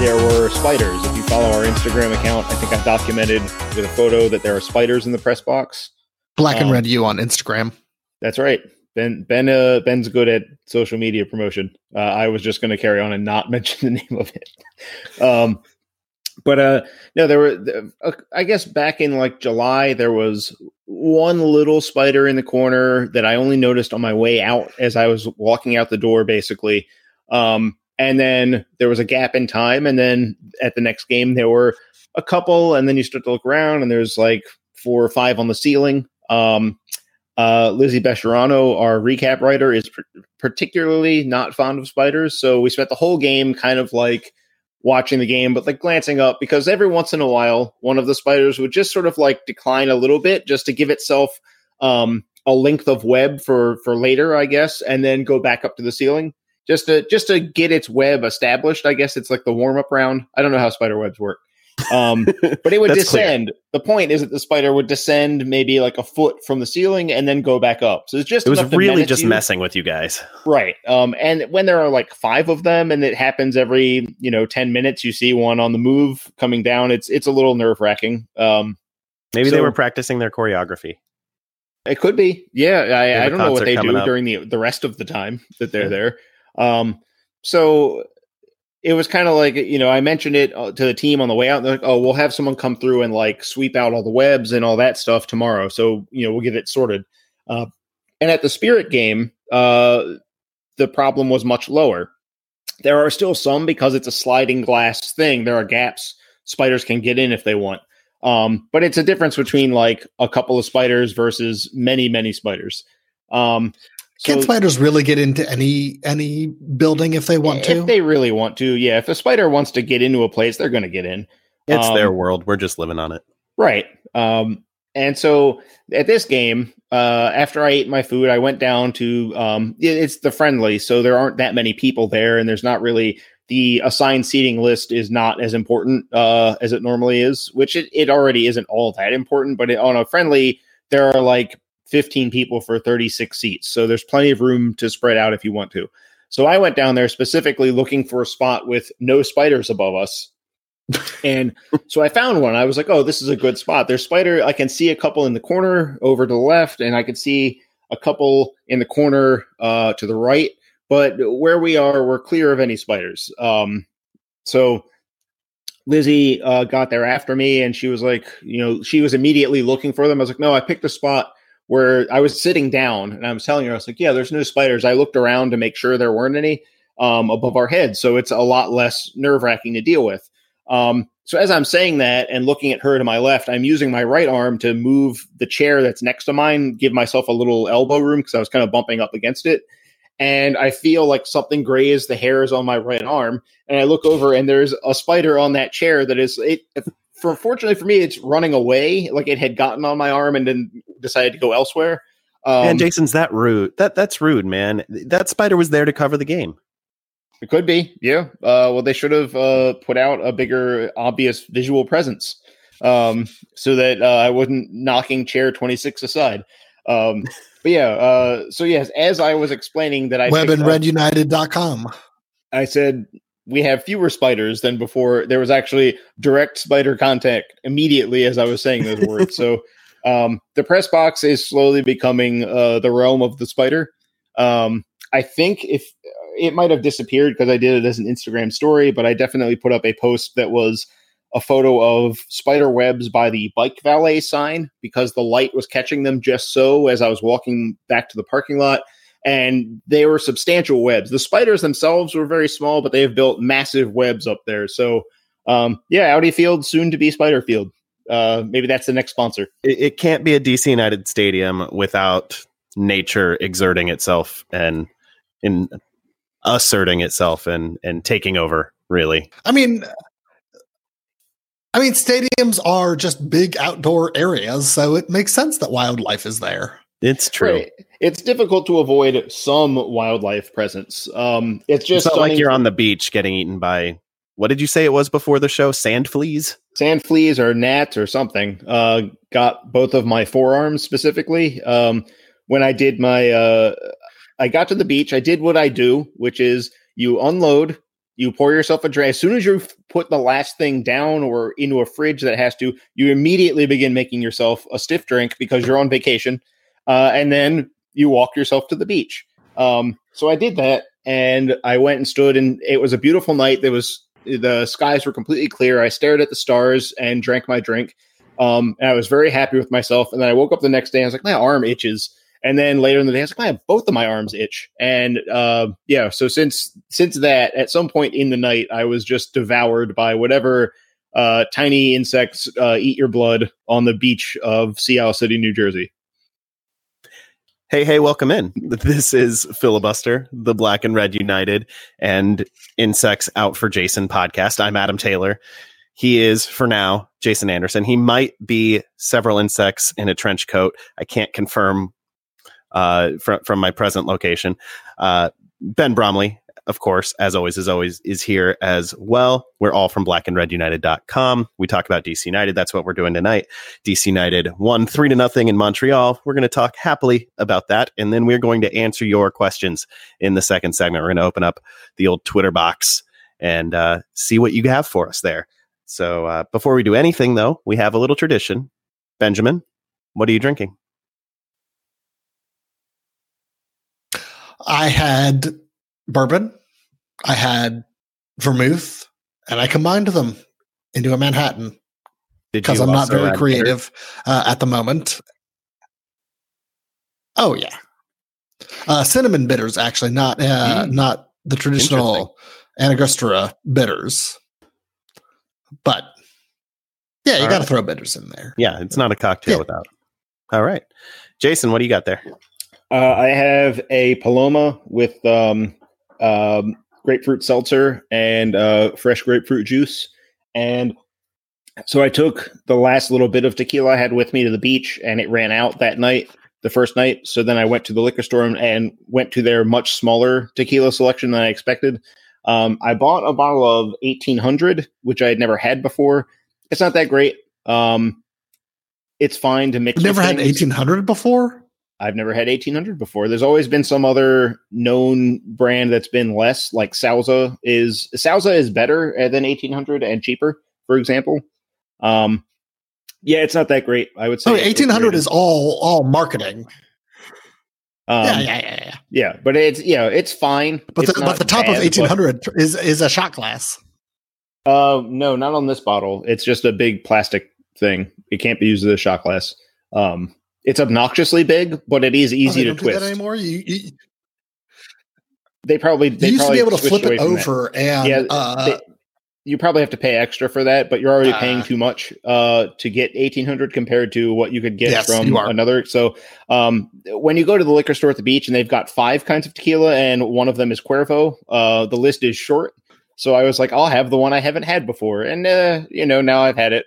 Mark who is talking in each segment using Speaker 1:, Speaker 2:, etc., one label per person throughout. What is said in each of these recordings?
Speaker 1: There were spiders. If you follow our Instagram account, I think I've documented with a photo that there are spiders in the press box.
Speaker 2: Black and um, red you on Instagram.
Speaker 1: That's right. Ben Ben uh, Ben's good at social media promotion. Uh, I was just going to carry on and not mention the name of it. Um, but uh, no, there were. Uh, I guess back in like July, there was one little spider in the corner that I only noticed on my way out as I was walking out the door, basically. Um, and then there was a gap in time, and then at the next game there were a couple, and then you start to look around, and there's like four or five on the ceiling. Um, uh, Lizzie Bescherano, our recap writer, is pr- particularly not fond of spiders, so we spent the whole game kind of like watching the game, but like glancing up because every once in a while, one of the spiders would just sort of like decline a little bit just to give itself um, a length of web for for later, I guess, and then go back up to the ceiling just to just to get its web established. I guess it's like the warm up round. I don't know how spider webs work. Um, but it would descend. Clear. The point is that the spider would descend maybe like a foot from the ceiling and then go back up. So it's just
Speaker 3: it was really just you. messing with you guys,
Speaker 1: right? Um, and when there are like five of them, and it happens every you know ten minutes, you see one on the move coming down. It's it's a little nerve wracking. Um,
Speaker 3: maybe so, they were practicing their choreography.
Speaker 1: It could be, yeah. I, I don't know what they do up. during the the rest of the time that they're yeah. there. Um, so it was kind of like you know I mentioned it uh, to the team on the way out. They're like, "Oh, we'll have someone come through and like sweep out all the webs and all that stuff tomorrow." So you know we'll get it sorted. Uh, and at the Spirit game, uh, the problem was much lower. There are still some because it's a sliding glass thing. There are gaps spiders can get in if they want. Um, but it's a difference between like a couple of spiders versus many, many spiders. Um,
Speaker 2: so, Can spiders really get into any any building if they want to?
Speaker 1: If they really want to, yeah. If a spider wants to get into a place, they're going to get in.
Speaker 3: It's um, their world. We're just living on it,
Speaker 1: right? Um, and so at this game, uh, after I ate my food, I went down to um, it's the friendly, so there aren't that many people there, and there's not really the assigned seating list is not as important uh, as it normally is, which it, it already isn't all that important. But it, on a friendly, there are like 15 people for 36 seats. So there's plenty of room to spread out if you want to. So I went down there specifically looking for a spot with no spiders above us. and so I found one. I was like, oh, this is a good spot. There's spider. I can see a couple in the corner over to the left, and I can see a couple in the corner uh, to the right. But where we are, we're clear of any spiders. Um, so Lizzie uh, got there after me, and she was like, you know, she was immediately looking for them. I was like, no, I picked a spot where I was sitting down and I was telling her, I was like, yeah, there's no spiders. I looked around to make sure there weren't any um, above our heads. So it's a lot less nerve wracking to deal with. Um, so as I'm saying that and looking at her to my left, I'm using my right arm to move the chair that's next to mine, give myself a little elbow room because I was kind of bumping up against it. And I feel like something grazed the hairs on my right arm. And I look over and there's a spider on that chair that is, it, for fortunately for me, it's running away. Like it had gotten on my arm and then decided to go elsewhere.
Speaker 3: Um, and Jason's that rude. That that's rude, man. That spider was there to cover the game.
Speaker 1: It could be, yeah. Uh, well, they should have uh, put out a bigger, obvious visual presence um, so that uh, I wasn't knocking chair twenty six aside. Um, but yeah, uh, so yes, as I was explaining that I
Speaker 2: web and redunited.com.
Speaker 1: I said we have fewer spiders than before. There was actually direct spider contact immediately as I was saying those words. So um, the press box is slowly becoming uh, the realm of the spider. Um, I think if it might have disappeared because I did it as an Instagram story, but I definitely put up a post that was a photo of spider webs by the bike valet sign because the light was catching them just so as I was walking back to the parking lot and they were substantial webs. The spiders themselves were very small, but they have built massive webs up there. So, um, yeah, Audi Field soon to be Spider Field. Uh, maybe that's the next sponsor.
Speaker 3: It, it can't be a DC United stadium without nature exerting itself and in asserting itself and and taking over. Really,
Speaker 2: I mean, I mean, stadiums are just big outdoor areas, so it makes sense that wildlife is there.
Speaker 3: It's true.
Speaker 1: Right. It's difficult to avoid some wildlife presence. Um, it's just
Speaker 3: It's not like you're on the beach getting eaten by what did you say it was before the show? Sand fleas.
Speaker 1: sand fleas or gnats or something uh got both of my forearms specifically um when i did my uh i got to the beach i did what i do which is you unload you pour yourself a drink as soon as you put the last thing down or into a fridge that has to you immediately begin making yourself a stiff drink because you're on vacation uh and then you walk yourself to the beach um so i did that and i went and stood and it was a beautiful night there was the skies were completely clear. I stared at the stars and drank my drink. Um, and I was very happy with myself. And then I woke up the next day and I was like, my arm itches. And then later in the day, I was like, man, both of my arms itch. And uh, yeah, so since since that, at some point in the night, I was just devoured by whatever uh, tiny insects uh, eat your blood on the beach of Sea Isle City, New Jersey.
Speaker 3: Hey, hey, welcome in. This is Filibuster, the Black and Red United and Insects Out for Jason podcast. I'm Adam Taylor. He is, for now, Jason Anderson. He might be several insects in a trench coat. I can't confirm uh, from from my present location. Uh, ben Bromley, of course, as always, is always is here as well. We're all from blackandredunited.com. We talk about DC United. That's what we're doing tonight. DC United won three to nothing in Montreal. We're going to talk happily about that, and then we're going to answer your questions in the second segment. We're going to open up the old Twitter box and uh, see what you have for us there. So uh, before we do anything, though, we have a little tradition. Benjamin, what are you drinking?
Speaker 2: I had bourbon, I had vermouth, and I combined them into a Manhattan because I'm not very creative uh, at the moment. Oh yeah, uh, cinnamon bitters actually, not uh,
Speaker 3: Mm.
Speaker 2: not the traditional Angostura bitters, but yeah, you got to
Speaker 3: right.
Speaker 2: throw bitters in there.
Speaker 3: Yeah, it's not a cocktail
Speaker 2: Yeah.
Speaker 3: without. All right. Jason, what do you got there?
Speaker 1: Uh, I have a Paloma with um, um, grapefruit seltzer and uh, fresh grapefruit juice. And so I took the last little bit of tequila I had with me to the beach, and it ran out that night, the first night. So then I went to the liquor store and, and went to their much smaller tequila selection than I expected. Um, I bought a bottle of 1800, which I had never had before. It's not that great. Um, it's fine to mix.
Speaker 2: You've never had 1800 before?
Speaker 1: I've never had 1800 before. There's always been some other known brand that's been less, like Sauza is. Sauza is better uh, than 1800 and cheaper, for example. Um, yeah, it's not that great. I would say
Speaker 2: Oh, 1800 is all all marketing.
Speaker 1: Um,
Speaker 2: yeah, yeah, yeah, yeah.
Speaker 1: yeah, but it's yeah, it's fine.
Speaker 2: But
Speaker 1: It's
Speaker 2: the, but the top
Speaker 1: bad,
Speaker 2: of 1800 is is a shot glass.
Speaker 1: Uh, no, not on this bottle. It's just a big plastic thing. It can't be used as a shot glass. Um, it's obnoxiously big, but it is
Speaker 2: Oh,
Speaker 1: easy
Speaker 2: they
Speaker 1: to
Speaker 2: don't do that
Speaker 1: twist.
Speaker 2: anymore. You, you,
Speaker 1: They probably
Speaker 2: you
Speaker 1: they
Speaker 2: used to be able to flip it
Speaker 1: from that.
Speaker 2: over and
Speaker 1: Yeah,
Speaker 2: uh,
Speaker 1: they- you probably have to pay extra for that, but you're already paying
Speaker 2: Ah.
Speaker 1: too much uh, to get 1800 compared to what you could get
Speaker 2: Yes,
Speaker 1: from another. So um, when you go to the liquor store at the beach and they've got five kinds of tequila and one of them is Cuervo, uh, the list is short. So I was like, I'll have the one I haven't had before, and uh, you know now I've had it.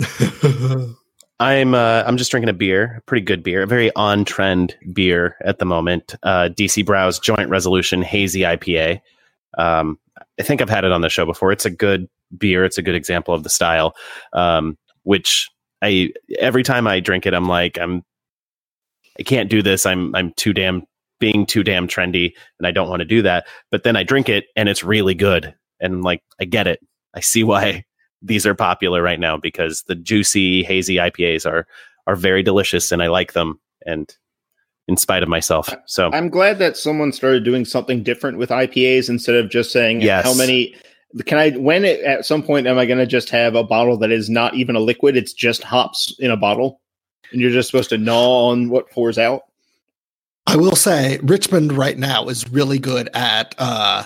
Speaker 3: I'm uh, I'm just drinking a beer, a pretty good beer, a very on trend beer at the moment. Uh, DC Brau's Joint Resolution Hazy IPA. Um, I think I've had it on the show before. It's a good beer. It's a good example of the style. Um, which I every time I drink it, I'm like I'm I can't do this. I'm I'm too damn being too damn trendy, and I don't want to do that. But then I drink it, and it's really good, and like I get it. I see why these are popular right now because the juicy hazy IPAs are are very delicious and I like them and in spite of myself. So
Speaker 1: I'm glad that someone started doing something different with IPAs instead of just saying
Speaker 3: Yes.
Speaker 1: how many. Can I? When it, at some point am I going to just have a bottle that is not even a liquid? It's just hops in a bottle, and you're just supposed to gnaw on what pours out.
Speaker 2: I will say Richmond right now is really good at uh,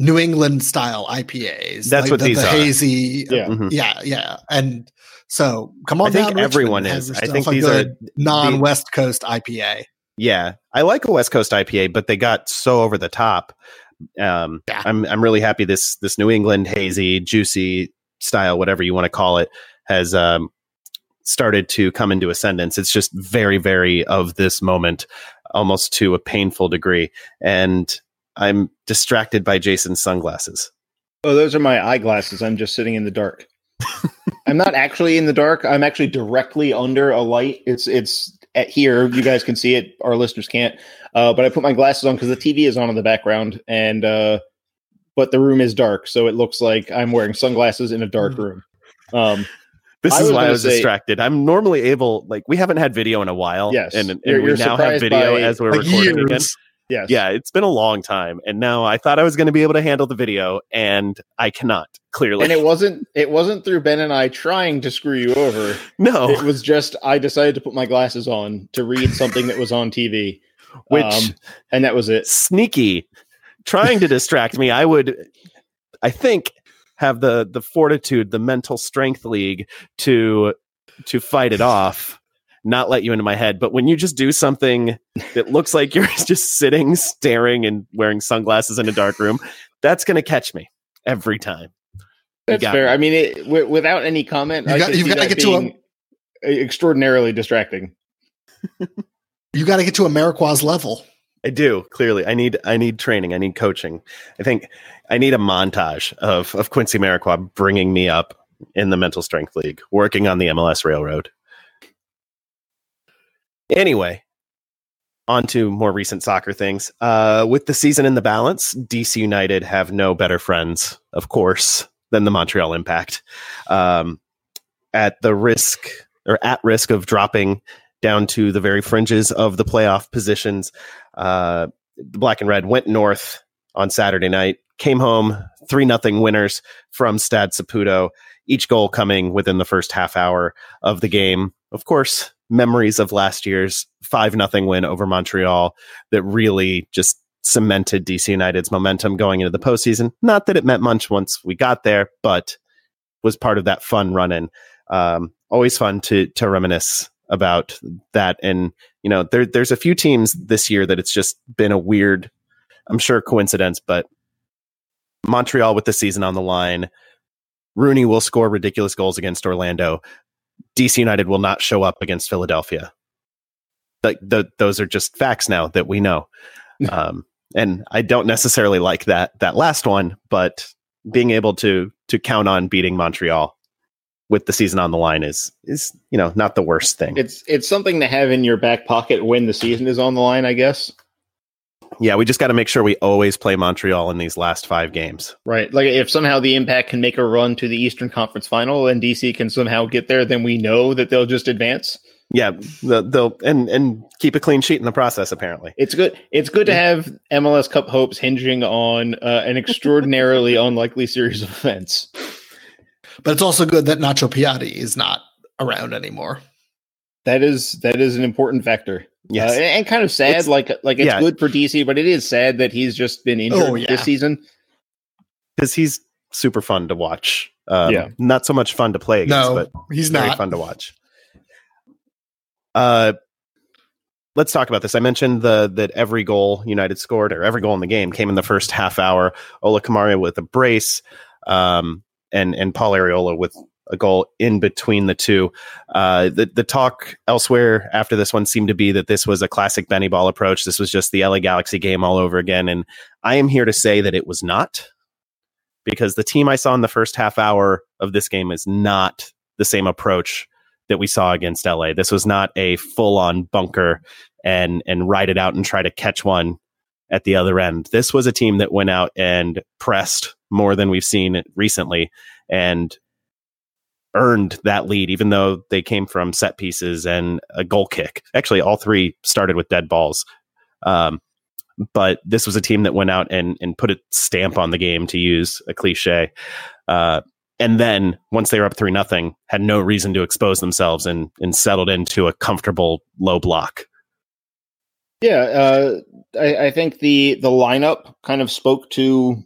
Speaker 2: New England style IPAs.
Speaker 3: That's
Speaker 2: like
Speaker 3: what
Speaker 2: the,
Speaker 3: these
Speaker 2: the
Speaker 3: are.
Speaker 2: hazy.
Speaker 1: Yeah.
Speaker 3: Mhm.
Speaker 2: yeah, yeah. And so come on,
Speaker 3: I think
Speaker 2: down,
Speaker 3: everyone
Speaker 2: Richmond
Speaker 3: is.
Speaker 2: has
Speaker 3: I think
Speaker 2: a
Speaker 3: these
Speaker 2: good
Speaker 3: are
Speaker 2: non West Coast IPA.
Speaker 3: Yeah, I like a West Coast IPA, but they got so over the top. Um,
Speaker 2: Yeah.
Speaker 3: I'm I'm really happy this this New England hazy, juicy style, whatever you want to call it, has um, started to come into ascendance. It's just very, very of this moment, almost to a painful degree, and I'm distracted by Jason's sunglasses.
Speaker 1: Oh, those are my eyeglasses. I'm just sitting in the dark. I'm not actually in the dark. I'm actually directly under a light. It's it's at here. You guys can see it. Our listeners can't. Uh, but I put my glasses on because the TV is on in the background, and uh, but the room is dark, so it looks like I'm wearing sunglasses in a dark room. Um,
Speaker 3: This
Speaker 1: I
Speaker 3: is why I was
Speaker 1: say-
Speaker 3: distracted. I'm normally able, like, we haven't had video in a while,
Speaker 1: Yes.
Speaker 3: and, and
Speaker 1: You're-
Speaker 3: we
Speaker 1: you're
Speaker 3: now have video
Speaker 1: by,
Speaker 3: as we're
Speaker 2: Like
Speaker 3: recording again.
Speaker 1: Yes,
Speaker 3: Yeah, it's been a long time, and now I thought I was going to be able to handle the video, and I cannot. Clearly,
Speaker 1: And it wasn't it wasn't through Ben and I trying to screw you over.
Speaker 3: no,
Speaker 1: It was just I decided to put my glasses on to read something that was on TV,
Speaker 3: which
Speaker 1: um, and that was it.
Speaker 3: sneaky, trying to distract me. I would, I think, have the the fortitude, the mental strength league to to fight it off, not let you into my head. But when you just do something that looks like you're just sitting, staring, and wearing sunglasses in a dark room, that's going to catch me every time.
Speaker 1: That's fair.
Speaker 3: me.
Speaker 1: I mean, it, w- without any comment,
Speaker 2: you
Speaker 1: I
Speaker 2: got, you've gotta get to a-
Speaker 1: extraordinarily distracting.
Speaker 2: You got to get to Amarikwa's level.
Speaker 3: I do clearly. I need I need training. I need coaching. I think I need a montage of of Quincy Amarikwa bringing me up in the mental strength league, working on the MLS Railroad. Anyway, on to more recent soccer things. Uh, with the season in the balance, DC United have no better friends, of course, than the Montreal Impact. Um, at the risk or at risk of dropping down to the very fringes of the playoff positions, uh, the black and red went north on Saturday night, came home three nothing winners from Stade Saputo, each goal coming within the first half hour of the game. Of course, memories of last year's five nothing win over Montreal that really just cemented DC United's momentum going into the postseason. Not that it meant much once we got there, but was part of that fun run in. Um, always fun to to reminisce about that and you know, there, there's a few teams this year that it's just been a weird, I'm sure coincidence, but Montreal with the season on the line, Rooney will score ridiculous goals against Orlando. DC United will not show up against Philadelphia. Like the, those are just facts now that we know. Um, and I don't necessarily like that that last one, but being able to to count on beating Montreal with the season on the line is is you know not the worst thing.
Speaker 1: It's it's something to have in your back pocket when the season is on the line, I guess.
Speaker 3: Yeah, we just got to make sure we always play Montreal in these last five games.
Speaker 1: Right. Like if somehow the Impact can make a run to the Eastern Conference Final and DC can somehow get there, then we know that they'll just advance.
Speaker 3: Yeah, the, they'll and and keep a clean sheet in the process. Apparently,
Speaker 1: It's good. It's good to have MLS Cup hopes hinging on uh, an extraordinarily unlikely series of events.
Speaker 2: But it's also good that Nacho Piatti is not around anymore.
Speaker 1: That is that is an important factor.
Speaker 3: yes,
Speaker 1: Uh, and, and kind of sad.
Speaker 3: It's-
Speaker 1: like like it's
Speaker 3: yeah.
Speaker 1: good for DC, but it is sad that he's just been injured
Speaker 2: Oh, yeah.
Speaker 1: this season.
Speaker 3: because he's super fun to watch. Um,
Speaker 1: Yeah.
Speaker 3: not so much fun to play against,
Speaker 2: No,
Speaker 3: but
Speaker 2: he's
Speaker 3: very
Speaker 2: not.
Speaker 3: fun to watch. Uh, let's talk about this. I mentioned the that every goal United scored or every goal in the game came in the first half hour. Ola Kamara with a brace, um, and and Paul Arriola with a goal in between the two. Uh, the the talk elsewhere after this one seemed to be that this was a classic Benny Ball approach. This was just the LA Galaxy game all over again, and I am here to say that it was not. Because the team I saw in the first half hour of this game is not the same approach that we saw against LA. This was not a full on bunker and and ride it out and try to catch one at the other end. This was a team that went out and pressed more than we've seen recently and earned that lead, even though they came from set pieces and a goal kick. Actually, all three started with dead balls. Um, but this was a team that went out and and put a stamp on the game, to use a cliche. Uh, and then once they were up three nothing, had no reason to expose themselves and and settled into a comfortable low block.
Speaker 1: Yeah, uh, I, I think the the lineup kind of spoke to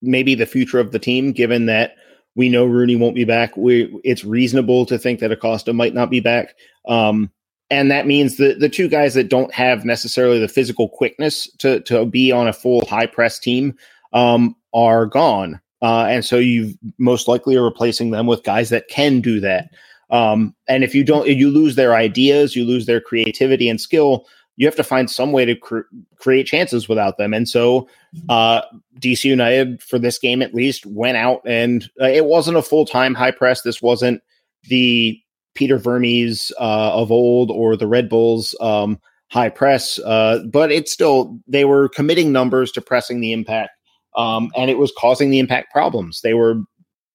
Speaker 1: maybe the future of the team, given that we know Rooney won't be back. We it's reasonable to think that Acosta might not be back. Um, and that means that the two guys that don't have necessarily the physical quickness to to be on a full high press team um, are gone. Uh, and so you most likely are replacing them with guys that can do that. Um, and if you don't, you lose their ideas, you lose their creativity and skill. You have to find some way to cr- create chances without them. And so, uh, DC United for this game at least went out and uh, it wasn't a full time high press. This wasn't the Peter Vermes uh, of old or the Red Bulls um, high press, uh, but it's still they were committing numbers to pressing the impact um, and it was causing the impact problems. They were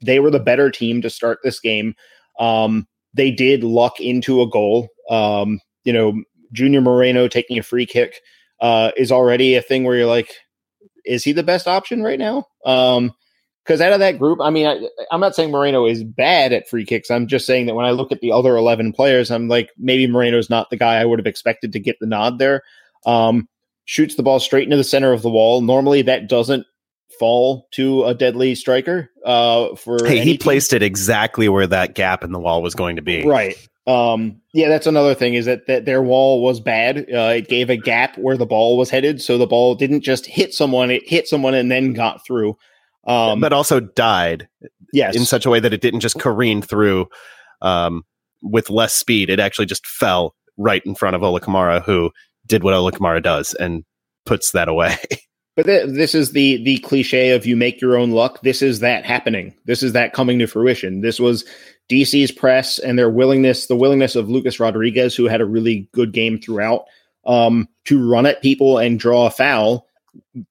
Speaker 1: they were the better team to start this game. Um, they did luck into a goal. Um, you know, Junior Moreno taking a free kick uh, is already a thing where you're like, is he the best option right now? Um, because out of that group, I mean, I, am not saying Moreno is bad at free kicks. I'm just saying that when I look at the other 11 players, I'm like, maybe Moreno's not the guy I would have expected to get the nod there. Um, shoots the ball straight into the center of the wall. Normally, that doesn't fall to a deadly striker. Uh, for
Speaker 3: hey, he team. placed it exactly where that gap in the wall was going to be.
Speaker 1: Right. Um, yeah, that's another thing is that, that their wall was bad. Uh, it gave a gap where the ball was headed, so the ball didn't just hit someone; it hit someone and then got through.
Speaker 3: Um, but also died.
Speaker 1: Yes,
Speaker 3: in such a way that it didn't just careen through um, with less speed. It actually just fell right in front of Ola Kamara, who did what Ola Kamara does and puts that away.
Speaker 1: But th- this is the the cliche of you make your own luck. This is that happening. This is that coming to fruition. This was DC's press and their willingness, the willingness of Lucas Rodriguez, who had a really good game throughout, um, to run at people and draw a foul.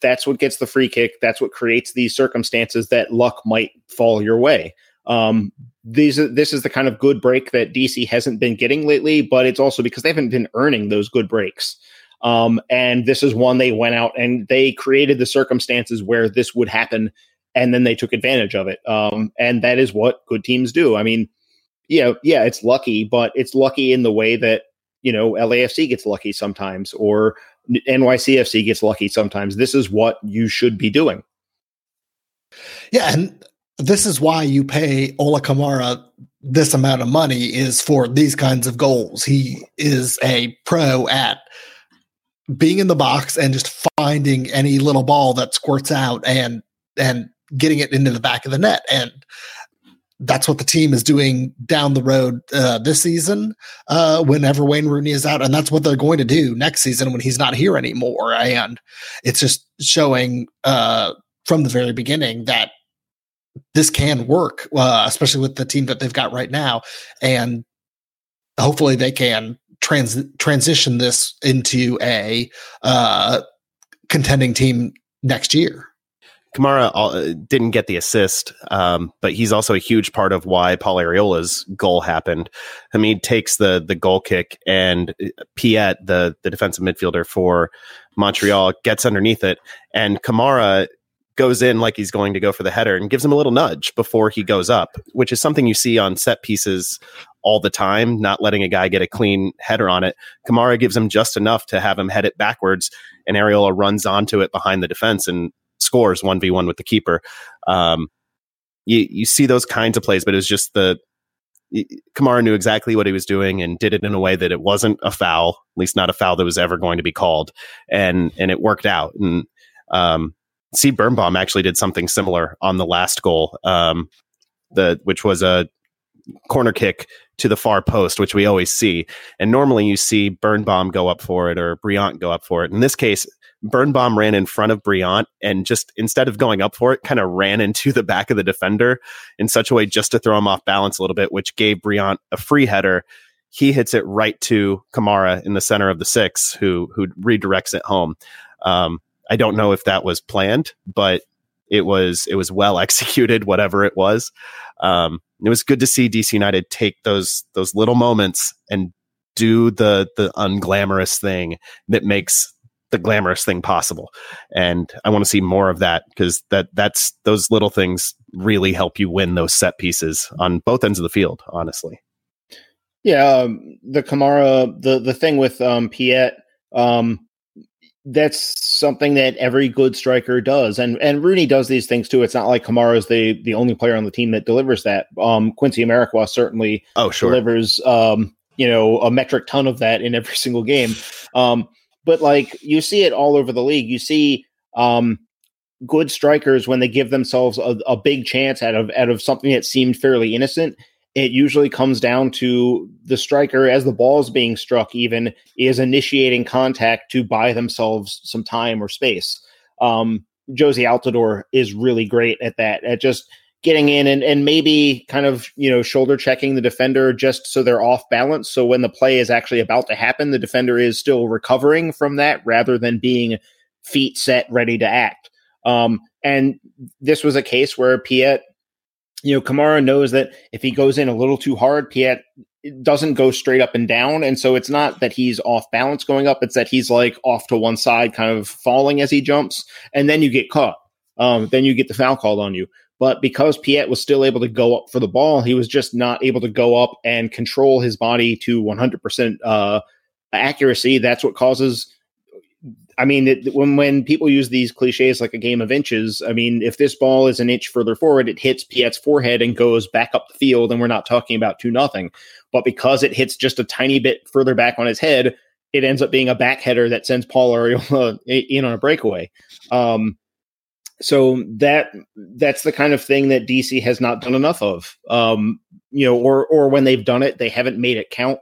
Speaker 1: That's what gets the free kick. That's what creates these circumstances that luck might fall your way. Um, these this is the kind of good break that DC hasn't been getting lately, but it's also because they haven't been earning those good breaks. Um, and this is one they went out and they created the circumstances where this would happen, and then they took advantage of it. Um, and that is what good teams do. I mean, yeah, yeah, it's lucky, but it's lucky in the way that you know LAFC gets lucky sometimes, or NYCFC gets lucky sometimes. This is what you should be doing.
Speaker 2: Yeah, and this is why you pay Ola Kamara this amount of money is for these kinds of goals. He is a pro at being in the box and just finding any little ball that squirts out and and getting it into the back of the net and that's what the team is doing down the road uh, this season uh, whenever Wayne Rooney is out. And that's what they're going to do next season when he's not here anymore. And it's just showing uh, from the very beginning that this can work, uh, especially with the team that they've got right now. And hopefully they can trans- transition this into a uh, contending team next year.
Speaker 3: Kamara uh, didn't get the assist, um, but he's also a huge part of why Paul Arriola's goal happened. Hamid takes the the goal kick, and Piette, the the defensive midfielder for Montreal, gets underneath it, and Kamara goes in like he's going to go for the header and gives him a little nudge before he goes up, which is something you see on set pieces all the time, not letting a guy get a clean header on it. Kamara gives him just enough to have him head it backwards, and Arriola runs onto it behind the defense and scores 1v1 with the keeper. Um, you, you see those kinds of plays, but it was just the Kamara knew exactly what he was doing and did it in a way that it wasn't a foul, at least not a foul that was ever going to be called, and and it worked out. And um, see Birnbaum actually did something similar on the last goal, um, the which was a corner kick to the far post, which we always see. And normally you see Birnbaum go up for it or Brillant go up for it. In this case, Birnbaum ran in front of Brillant and just instead of going up for it, kind of ran into the back of the defender in such a way just to throw him off balance a little bit, which gave Brillant a free header. He hits it right to Kamara in the center of the six, who who redirects it home. Um, I don't know if that was planned, but it was it was well executed, whatever it was. Um, it was good to see DC United take those those little moments and do the the unglamorous thing that makes the glamorous thing possible. And I want to see more of that because that that's those little things really help you win those set pieces on both ends of the field. Honestly,
Speaker 1: yeah. Um, the Kamara, the the thing with um, Piette, um, that's something that every good striker does. And and Rooney does these things too. It's not like Kamara's the the only player on the team that delivers that. Um, Quincy Amarikwa certainly
Speaker 3: oh, sure.
Speaker 1: delivers um, you know, a metric ton of that in every single game. Um, but like you see it all over the league. You see um good strikers when they give themselves a, a big chance out of out of something that seemed fairly innocent it usually comes down to the striker as the ball is being struck even is initiating contact to buy themselves some time or space. Um, jozy altidore is really great at that at just getting in and, and maybe kind of you know shoulder checking the defender just so they're off balance. So when the play is actually about to happen the defender is still recovering from that rather than being feet set ready to act. Um, and this was a case where piette you know, Kamara knows that if he goes in a little too hard, Piette doesn't go straight up and down. And so it's not that he's off balance going up, it's that he's like off to one side, kind of falling as he jumps. And then you get caught. Um, then you get the foul called on you. But because Piette was still able to go up for the ball, he was just not able to go up and control his body to 100% uh, accuracy. That's what causes I mean, it, when when people use these cliches like a game of inches, I mean, if this ball is an inch further forward, it hits Piette's forehead and goes back up the field, and we're not talking about two nothing. But because it hits just a tiny bit further back on his head, it ends up being a back header that sends Paul Arriola in on a breakaway. Um, so that that's the kind of thing that DC has not done enough of. Um, you know, or or when they've done it, they haven't made it count.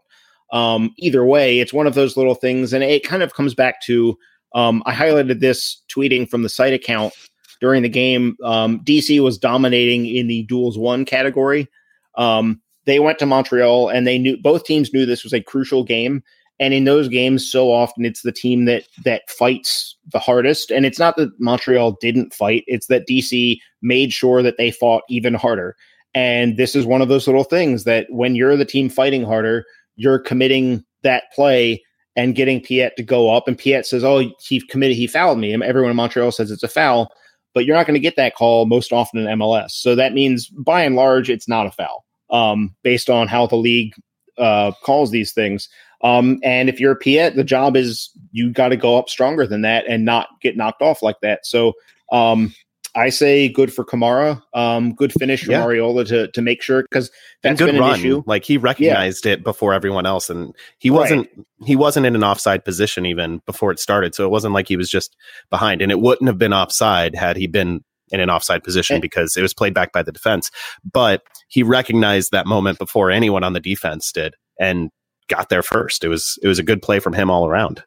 Speaker 1: Um, either way, it's one of those little things, and it kind of comes back to um, I highlighted this tweeting from the site account during the game. Um, DC was dominating in the duels one category. Um, they went to Montreal and they knew both teams knew this was a crucial game. And in those games, so often it's the team that that fights the hardest. And it's not that Montreal didn't fight; it's that DC made sure that they fought even harder. And this is one of those little things that when you're the team fighting harder, you're committing that play and getting Piette to go up. And Piette says, "Oh, he committed, he fouled me." And everyone in Montreal says it's a foul, but you're not going to get that call most often in MLS. So that means, by and large, it's not a foul, um, based on how the league uh, calls these things. Um, and if you're a Piette, the job is you got to go up stronger than that and not get knocked off like that. So um, I say good for Kamara. Um, good finish for yeah. To to make sure because that's
Speaker 3: good
Speaker 1: been
Speaker 3: run.
Speaker 1: an issue.
Speaker 3: Like he recognized yeah. it before everyone else, and he wasn't he wasn't in an offside position even before it started. So it wasn't like he was just behind, and it wouldn't have been offside had he been in an offside position and, because it was played back by the defense. But he recognized that moment before anyone on the defense did, and got there first. It was it was a good play from him all around.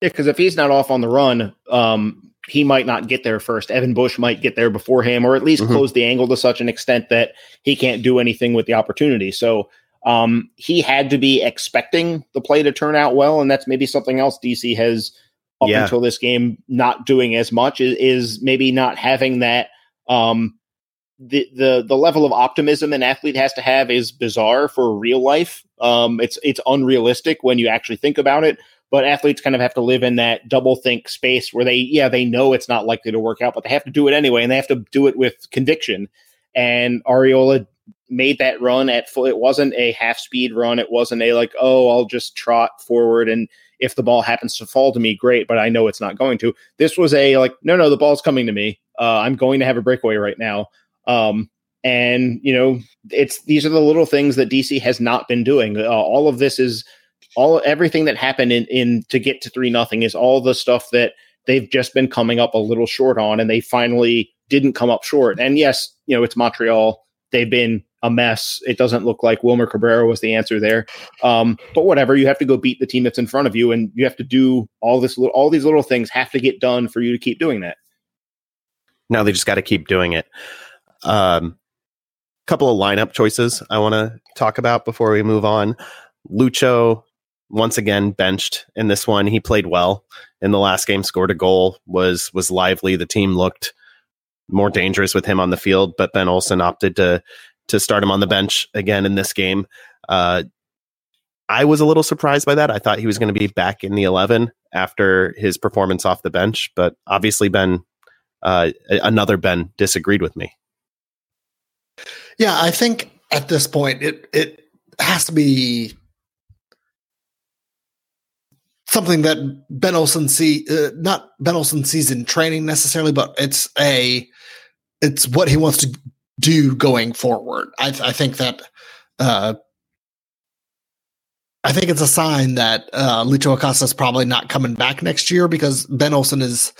Speaker 1: Yeah, because if he's not off on the run, um, he might not get there first. Evan Bush might get there before him, or at least mm-hmm. close the angle to such an extent that he can't do anything with the opportunity. So um, he had to be expecting the play to turn out well, and that's maybe something else DC has up yeah. until this game not doing as much is, is maybe not having that. Um, the the the level of optimism an athlete has to have is bizarre for real life. Um, it's it's unrealistic when you actually think about it but athletes kind of have to live in that double think space where they yeah they know it's not likely to work out but they have to do it anyway and they have to do it with conviction. And Arriola made that run at full it wasn't a half speed run. It wasn't a like oh I'll just trot forward and if the ball happens to fall to me great but I know it's not going to. This was a like no no the ball's coming to me. Uh, I'm going to have a breakaway right now. Um, and you know it's these are the little things that DC has not been doing. Uh, all of this is all everything that happened in, in to get to three nothing is all the stuff that they've just been coming up a little short on, and they finally didn't come up short. And yes, you know it's Montreal; they've been a mess. It doesn't look like Wilmer Cabrera was the answer there. Um, but whatever, you have to go beat the team that's in front of you, and you have to do all this. little, All these little things have to get done for you to keep doing that.
Speaker 3: Now they just got to keep doing it. Um, couple of lineup choices I want to talk about before we move on. Lucho once again benched in this one. He played well in the last game, scored a goal, was was lively. The team looked more dangerous with him on the field, but Ben Olsen opted to to start him on the bench again in this game. Uh, I was a little surprised by that. I thought he was going to be back in the eleven after his performance off the bench, but obviously Ben, uh, another Ben, disagreed with me.
Speaker 2: Yeah, I think at this point it it has to be something that Ben Olsen see uh, not Ben Olsen sees in training necessarily, but it's a it's what he wants to do going forward. I, I think that uh, I think it's a sign that uh, Lucho Acosta is probably not coming back next year because Ben Olsen is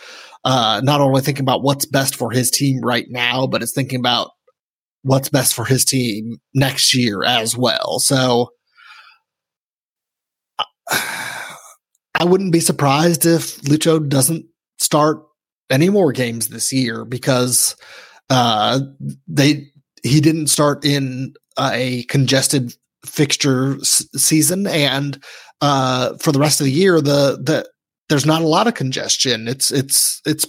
Speaker 2: uh, not only thinking about what's best for his team right now, but is thinking about what's best for his team next year as well. So I wouldn't be surprised if Lucho doesn't start any more games this year because uh, they he didn't start in a congested fixture s- season, and uh, for the rest of the year, the the there's not a lot of congestion. It's it's it's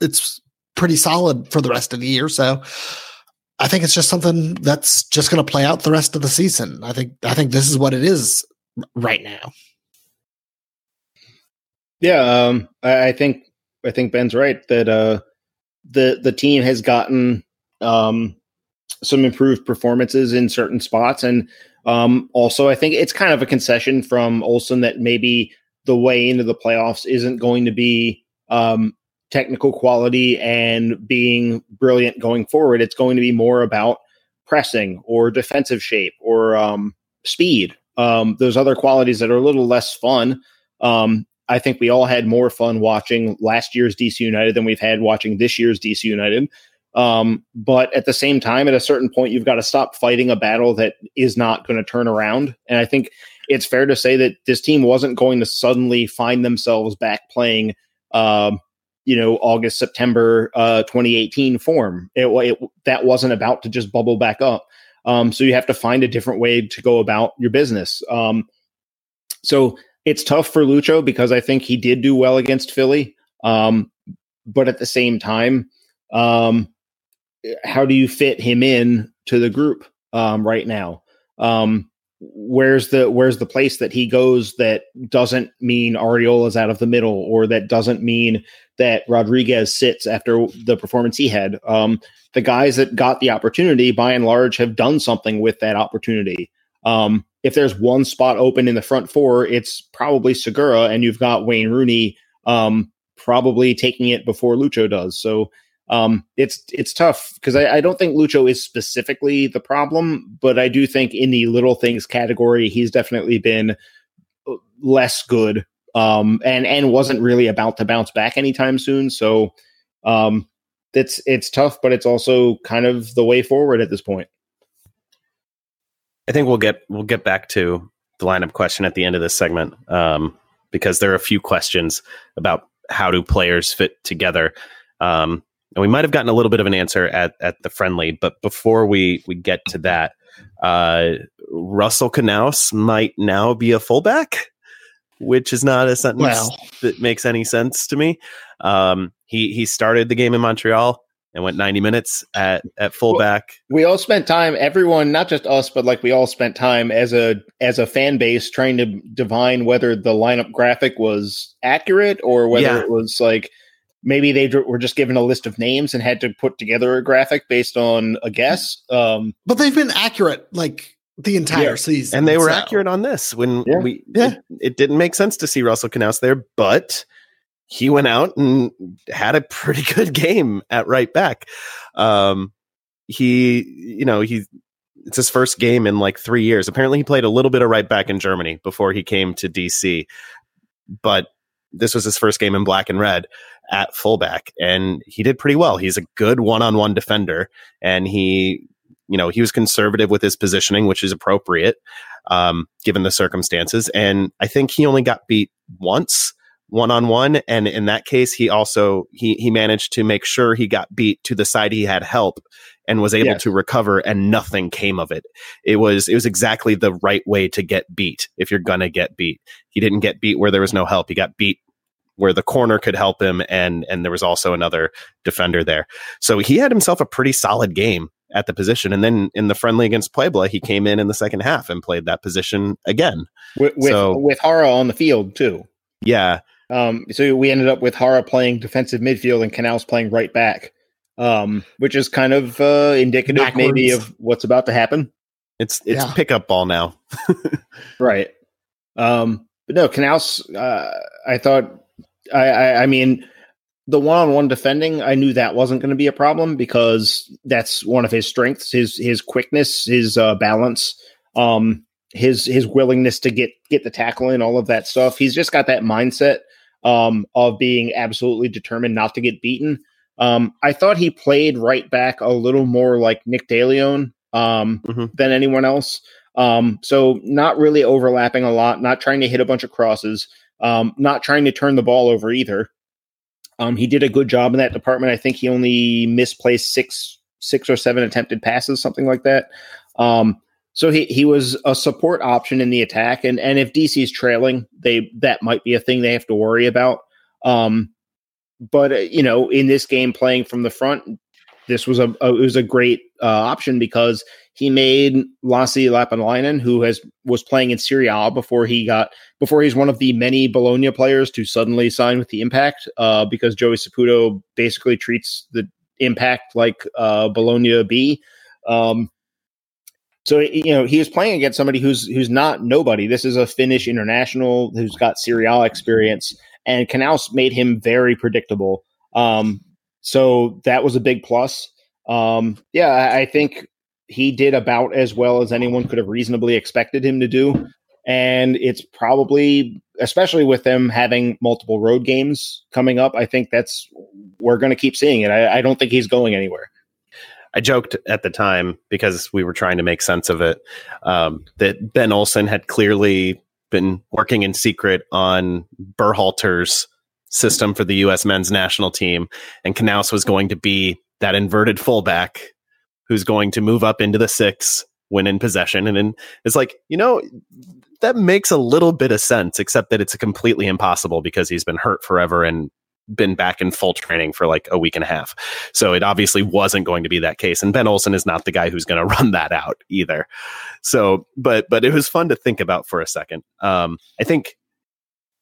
Speaker 2: it's pretty solid for the rest of the year. So I think it's just something that's just going to play out the rest of the season. I think I think this is what it is right now.
Speaker 1: Yeah, um, I, think I think Ben's right that uh, the the team has gotten um, some improved performances in certain spots, and um, also I think it's kind of a concession from Olsen that maybe the way into the playoffs isn't going to be um, technical quality and being brilliant going forward. It's going to be more about pressing or defensive shape or um, speed. Um, those other qualities that are a little less fun. Um, I think we all had more fun watching last year's DC United than we've had watching this year's DC United. Um, but at the same time, at a certain point, you've got to stop fighting a battle that is not going to turn around. And I think it's fair to say that this team wasn't going to suddenly find themselves back playing, um, you know, August, September, uh, 2018 form. It, it, that wasn't about to just bubble back up. Um, so you have to find a different way to go about your business. Um, so it's tough for Lucho because I think he did do well against Philly. Um, but at the same time, um, how do you fit him in to the group um, right now? Um, where's the where's the place that he goes that doesn't mean Arriola's out of the middle or that doesn't mean that Rodriguez sits after the performance he had? Um, the guys that got the opportunity, by and large, have done something with that opportunity. Um, if there's one spot open in the front four, it's probably Segura, and you've got Wayne Rooney um, probably taking it before Lucho does. So um, it's it's tough because I, I, don't think Lucho is specifically the problem, but I do think in the little things category, he's definitely been uh, less good um, and and wasn't really about to bounce back anytime soon. So um, it's it's tough, but it's also kind of the way forward at this point.
Speaker 3: I think we'll get we'll get back to the lineup question at the end of this segment um, because there are a few questions about how do players fit together. Um, and we might have gotten a little bit of an answer at at the friendly, but before we we get to that, uh, Russell Canouse might now be a fullback, which is not a sentence well. that makes any sense to me. Um, he he started the game in Montreal and went 90 minutes at at fullback.
Speaker 1: Well, we all spent time everyone not just us but like we all spent time as a as a fan base trying to divine whether the lineup graphic was accurate or whether yeah. it was like maybe they were just given a list of names and had to put together a graphic based on a guess. Um,
Speaker 2: but they've been accurate like the entire yeah. season.
Speaker 3: And they were so. accurate on this when yeah. we yeah. It, it, didn't make sense to see Russell Canouse there, but he went out and had a pretty good game at right back. Um, he, you know, he, it's his first game in like three years. Apparently, he played a little bit of right back in Germany before he came to DC, but this was his first game in black and red at fullback, and he did pretty well. He's a good one on one defender, and he, you know, he was conservative with his positioning, which is appropriate um, given the circumstances. And I think he only got beat once one on one. And in that case, he also he he managed to make sure he got beat to the side he had help and was able yes. to recover and nothing came of it. It was it was exactly the right way to get beat if you're gonna get beat. He didn't get beat where there was no help. He got beat where the corner could help him and and there was also another defender there. So he had himself a pretty solid game at the position. And then in the friendly against Puebla, he came in in the second half and played that position again.
Speaker 1: With with, so, with Jara on the field too.
Speaker 3: Yeah.
Speaker 1: Um, so we ended up with Jara playing defensive midfield and Canouse playing right back, um, which is kind of uh, indicative Backwards. maybe of what's about to happen.
Speaker 3: It's it's yeah. pickup ball now,
Speaker 1: right? Um, but no, Canouse. uh, I thought, I, I, I mean, the one-on-one defending, I knew that wasn't going to be a problem because that's one of his strengths, his his quickness, his uh, balance, um, his his willingness to get get the tackle in, all of that stuff. He's just got that mindset um, of being absolutely determined not to get beaten. Um, I thought he played right back a little more like Nick DeLeon um, mm-hmm. than anyone else. Um, so not really overlapping a lot, not trying to hit a bunch of crosses, um, not trying to turn the ball over either. Um, he did a good job in that department. I think he only misplaced six, six or seven attempted passes, something like that. Um, so he, he was a support option in the attack, and and if DC's trailing, they that might be a thing they have to worry about. Um, but uh, you know, in this game, playing from the front, this was a, a it was a great uh, option because he made Lassi Lappalainen, who has was playing in Serie A before he got before he's one of the many Bologna players to suddenly sign with the Impact, uh, because Joey Saputo basically treats the Impact like uh, Bologna B. Um, so you know he was playing against somebody who's who's not nobody. This is a Finnish international who's got Serie A experience, and Knaus made him very predictable. Um, so that was a big plus. Um, yeah, I, I think he did about as well as anyone could have reasonably expected him to do. And it's probably, especially with them having multiple road games coming up, I think that's, we're going to keep seeing it. I, I don't think he's going anywhere.
Speaker 3: I joked at the time because we were trying to make sense of it um, that Ben Olsen had clearly been working in secret on Berhalter's system for the U.S. men's national team, and Knaus was going to be that inverted fullback who's going to move up into the six when in possession. And then it's like, you know, that makes a little bit of sense, except that it's completely impossible because he's been hurt forever and been back in full training for like a week and a half. So it obviously wasn't going to be that case. And Ben Olsen is not the guy who's going to run that out either. So, but, but it was fun to think about for a second. Um, I think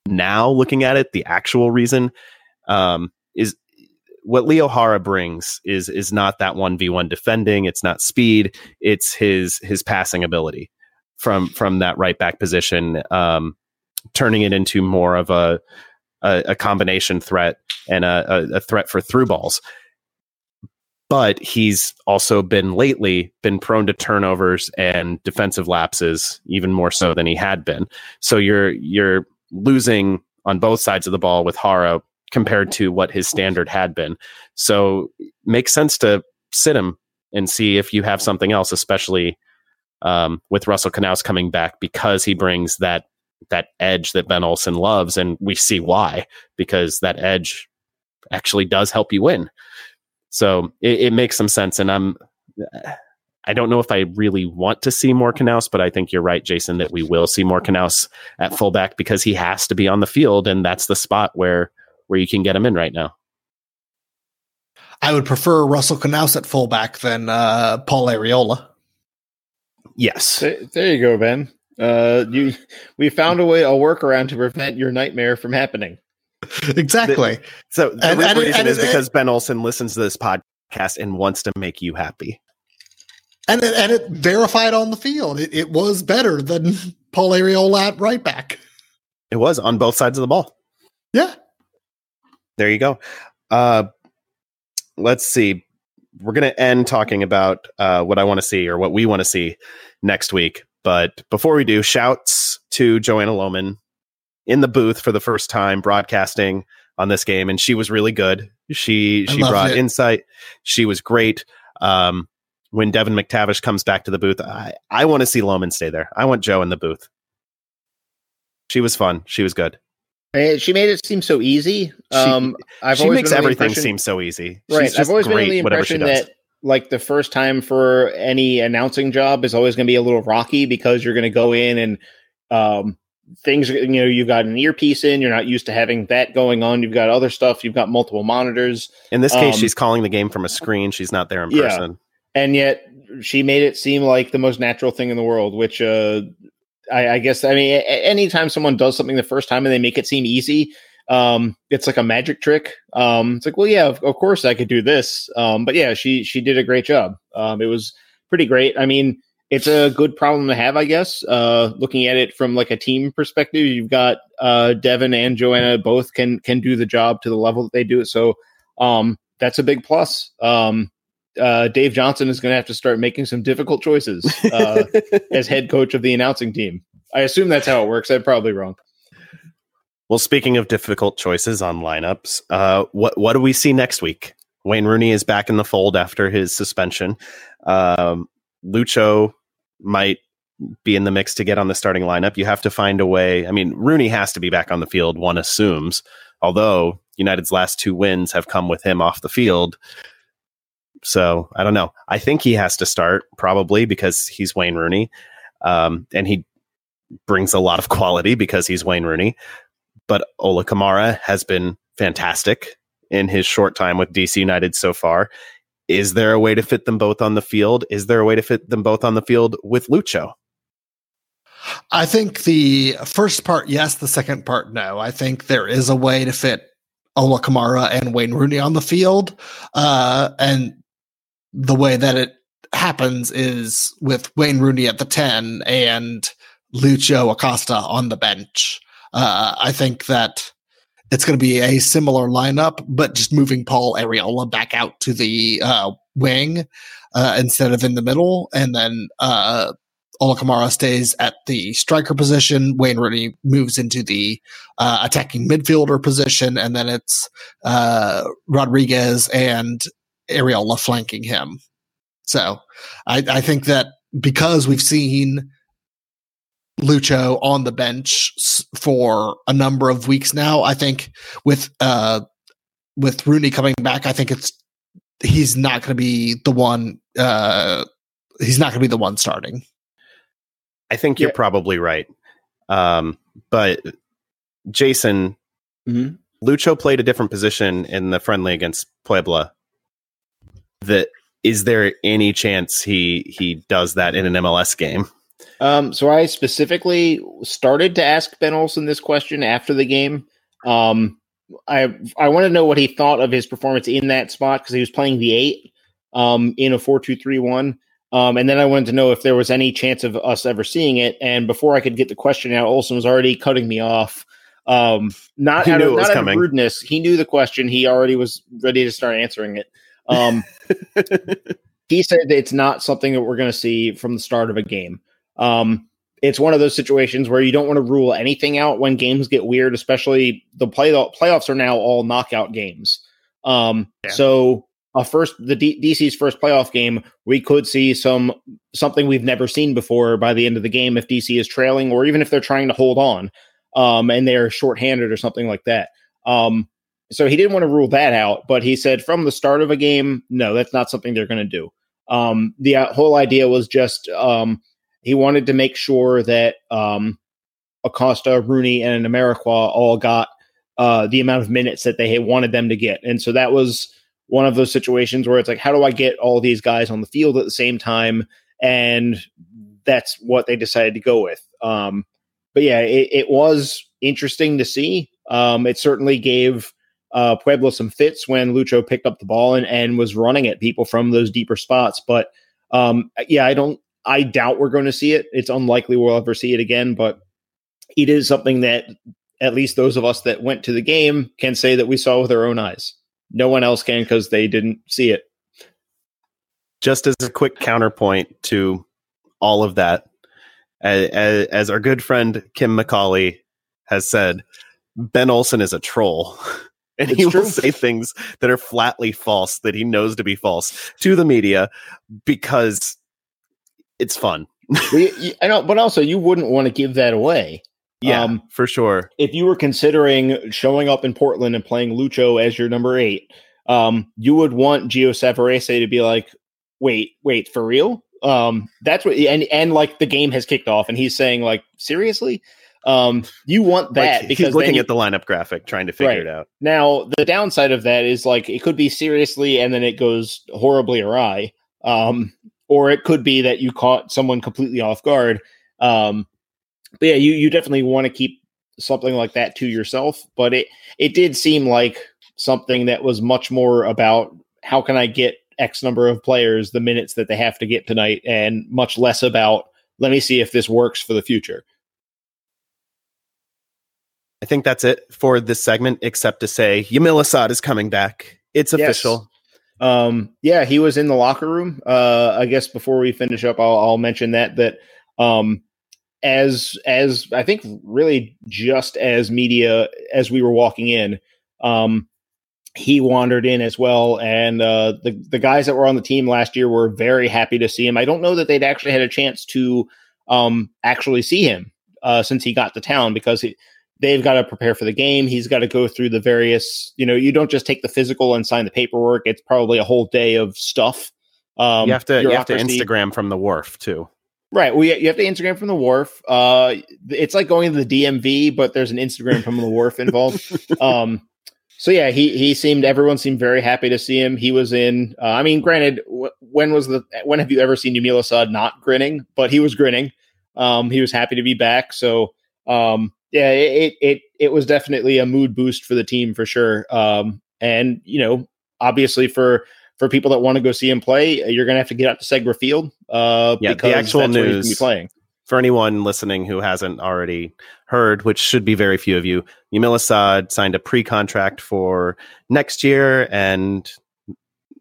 Speaker 3: now looking at it, the actual reason, um, is what Leo Jara brings is is not that one v one defending. It's not speed. It's his his passing ability from from that right back position, um, turning it into more of a a, a combination threat and a, a, threat for through balls. But he's also been lately been prone to turnovers and defensive lapses, even more so than he had been. So you're you're losing on both sides of the ball with Jara compared to what his standard had been. So makes sense to sit him and see if you have something else, especially um, with Russell Knaus coming back because he brings that that edge that Ben Olsen loves, and we see why because that edge actually does help you win. So it, it makes some sense, and I'm. I don't know if I really want to see more Knaus, but I think you're right, Jason, that we will see more Knaus at fullback because he has to be on the field, and that's the spot where where you can get him in right now.
Speaker 2: I would prefer Russell Knaus at fullback than uh, Paul Arriola.
Speaker 3: Yes,
Speaker 1: there, there you go, Ben. Uh, you we found a way, a workaround to prevent your nightmare from happening.
Speaker 2: Exactly.
Speaker 3: The, so the and, real and, reason and, is because Ben Olsen listens to this podcast and wants to make you happy.
Speaker 2: And it, and it verified on the field. It, it was better than Paul Arriola at right back.
Speaker 3: It was on both sides of the ball.
Speaker 2: Yeah.
Speaker 3: There you go. Uh, let's see. We're going to end talking about uh, what I want to see or what we want to see next week. But before we do, shouts to Joanna Lohman in the booth for the first time broadcasting on this game, and she was really good. She she brought it. insight. She was great. Um, when Devin McTavish comes back to the booth, I, I want to see Lohman stay there. I want Joe in the booth. She was fun. She was good.
Speaker 1: She made it seem so easy. Um,
Speaker 3: she, I've she makes everything seem so easy.
Speaker 1: Right. I've always been the impression that like the first time for any announcing job is always going to be a little rocky because you're going to go in and um, things you know you've got an earpiece in you're not used to having that going on you've got other stuff you've got multiple monitors.
Speaker 3: In this case um, she's calling the game from a screen she's not there in yeah, person.
Speaker 1: And yet she made it seem like the most natural thing in the world which uh, I, I, guess I mean anytime someone does something the first time and they make it seem easy um, it's like a magic trick. Um, it's like, well, yeah, of, of course I could do this. Um, but yeah, she she did a great job. Um, it was pretty great. I mean, it's a good problem to have, I guess. Uh, looking at it from like a team perspective, you've got uh, Devin and Joanna both can can do the job to the level that they do it. So um, that's a big plus. Um, uh, Dave Johnson is going to have to start making some difficult choices uh, as head coach of the announcing team. I assume that's how it works. I'm probably wrong.
Speaker 3: Well, speaking of difficult choices on lineups, uh, what what do we see next week? Wayne Rooney is back in the fold after his suspension. Um, Lucho might be in the mix to get on the starting lineup. You have to find a way. I mean, Rooney has to be back on the field, one assumes, although United's last two wins have come with him off the field. So I don't know. I think he has to start probably because he's Wayne Rooney. Um, and he brings a lot of quality because he's Wayne Rooney. But Ola Kamara has been fantastic in his short time with DC United so far. Is there a way to fit them both on the field? Is there a way to fit them both on the field with Lucho?
Speaker 2: I think the first part, yes. The second part, no. I think there is a way to fit Ola Kamara and Wayne Rooney on the field. Uh, and the way that it happens is with Wayne Rooney at the 10 and Lucho Acosta on the bench. Uh, I think that it's going to be a similar lineup, but just moving Paul Arriola back out to the uh, wing uh, instead of in the middle. And then uh, Ola Kamara stays at the striker position. Wayne Rooney moves into the uh, attacking midfielder position. And then it's uh, Rodriguez and Arriola flanking him. So I, I think that because we've seen Lucho on the bench for a number of weeks now. I think with uh with Rooney coming back, I think it's he's not going to be the one. Uh, he's not going to be the one starting.
Speaker 3: I think you're yeah. probably right. Um, but Jason, mm-hmm. Lucho played a different position in the friendly against Puebla. That is there any chance he he does that in an MLS game?
Speaker 1: Um, so I specifically started to ask Ben Olsen this question after the game. Um, I I want to know what he thought of his performance in that spot because he was playing the eight um, in a four two three one. Um, and then I wanted to know if there was any chance of us ever seeing it. And before I could get the question out, Olsen was already cutting me off. Um, not he out, of, not out of rudeness. He knew the question. He already was ready to start answering it. Um, he said that it's not something that we're going to see from the start of a game. Um, it's one of those situations where you don't want to rule anything out when games get weird, especially the play the playoffs are now all knockout games. Um, yeah. so a first the D- DC's first playoff game, we could see some something we've never seen before by the end of the game if DC is trailing, or even if they're trying to hold on, um, and they're shorthanded or something like that. Um, so he didn't want to rule that out, but he said from the start of a game, no, that's not something they're going to do. Um, the uh, whole idea was just um, he wanted to make sure that um, Acosta, Rooney, and Amarikwa all got uh, the amount of minutes that they wanted them to get. And so that was one of those situations where it's like, how do I get all these guys on the field at the same time? And that's what they decided to go with. Um, but yeah, it, it, was interesting to see. Um, it certainly gave uh, Puebla some fits when Lucho picked up the ball and, and was running at people from those deeper spots. But um, yeah, I don't I doubt we're going to see it. It's unlikely we'll ever see it again, but it is something that at least those of us that went to the game can say that we saw with our own eyes. No one else can because they didn't see it.
Speaker 3: Just as a quick counterpoint to all of that, as, as our good friend Kim McCauley has said, Ben Olsen is a troll. and it's he true. will say things that are flatly false that he knows to be false to the media because it's fun.
Speaker 1: I know, but also you wouldn't want to give that away.
Speaker 3: Yeah, um, for sure.
Speaker 1: If you were considering showing up in Portland and playing Lucho as your number eight, um, you would want Gio Savarese to be like, "Wait, wait, for real?" Um, that's what, and and like the game has kicked off, and he's saying like, "Seriously." Um, you want that
Speaker 3: like,
Speaker 1: because
Speaker 3: he's looking at the lineup graphic, trying to figure right. it out.
Speaker 1: Now, the downside of that is like it could be seriously, and then it goes horribly awry. Um, or it could be that you caught someone completely off guard. Um, but yeah, you you definitely want to keep something like that to yourself. But it it did seem like something that was much more about how can I get X number of players the minutes that they have to get tonight, and much less about let me see if this works for the future.
Speaker 3: I think that's it for this segment, except to say Yamil Asad is coming back. It's official.
Speaker 1: Yes. Um, yeah, he was in the locker room. Uh, I guess before we finish up, I'll, I'll mention that that um, as as I think really just as media as we were walking in, um, he wandered in as well, and uh, the the guys that were on the team last year were very happy to see him. I don't know that they'd actually had a chance to um, actually see him uh, since he got to town because he, they've got to prepare for the game. He's got to go through the various, you know, you don't just take the physical and sign the paperwork. It's probably a whole day of stuff.
Speaker 3: Um, you have to you have to Instagram from the wharf too.
Speaker 1: Right. Well, you have to Instagram from the wharf. Uh, it's like going to the DMV, but there's an Instagram from the wharf involved. Um, so yeah, he he seemed everyone seemed very happy to see him. He was in. Uh, I mean, granted, w- when was the when have you ever seen Yamil Asad not grinning? But he was grinning. Um, he was happy to be back. So um, yeah, it, it it was definitely a mood boost for the team for sure. Um, and you know, obviously for for people that want to go see him play, you're going to have to get out to Segra Field. Uh,
Speaker 3: yeah, the actual news playing. For anyone listening who hasn't already heard, which should be very few of you, Yamil Asad signed a pre-contract for next year and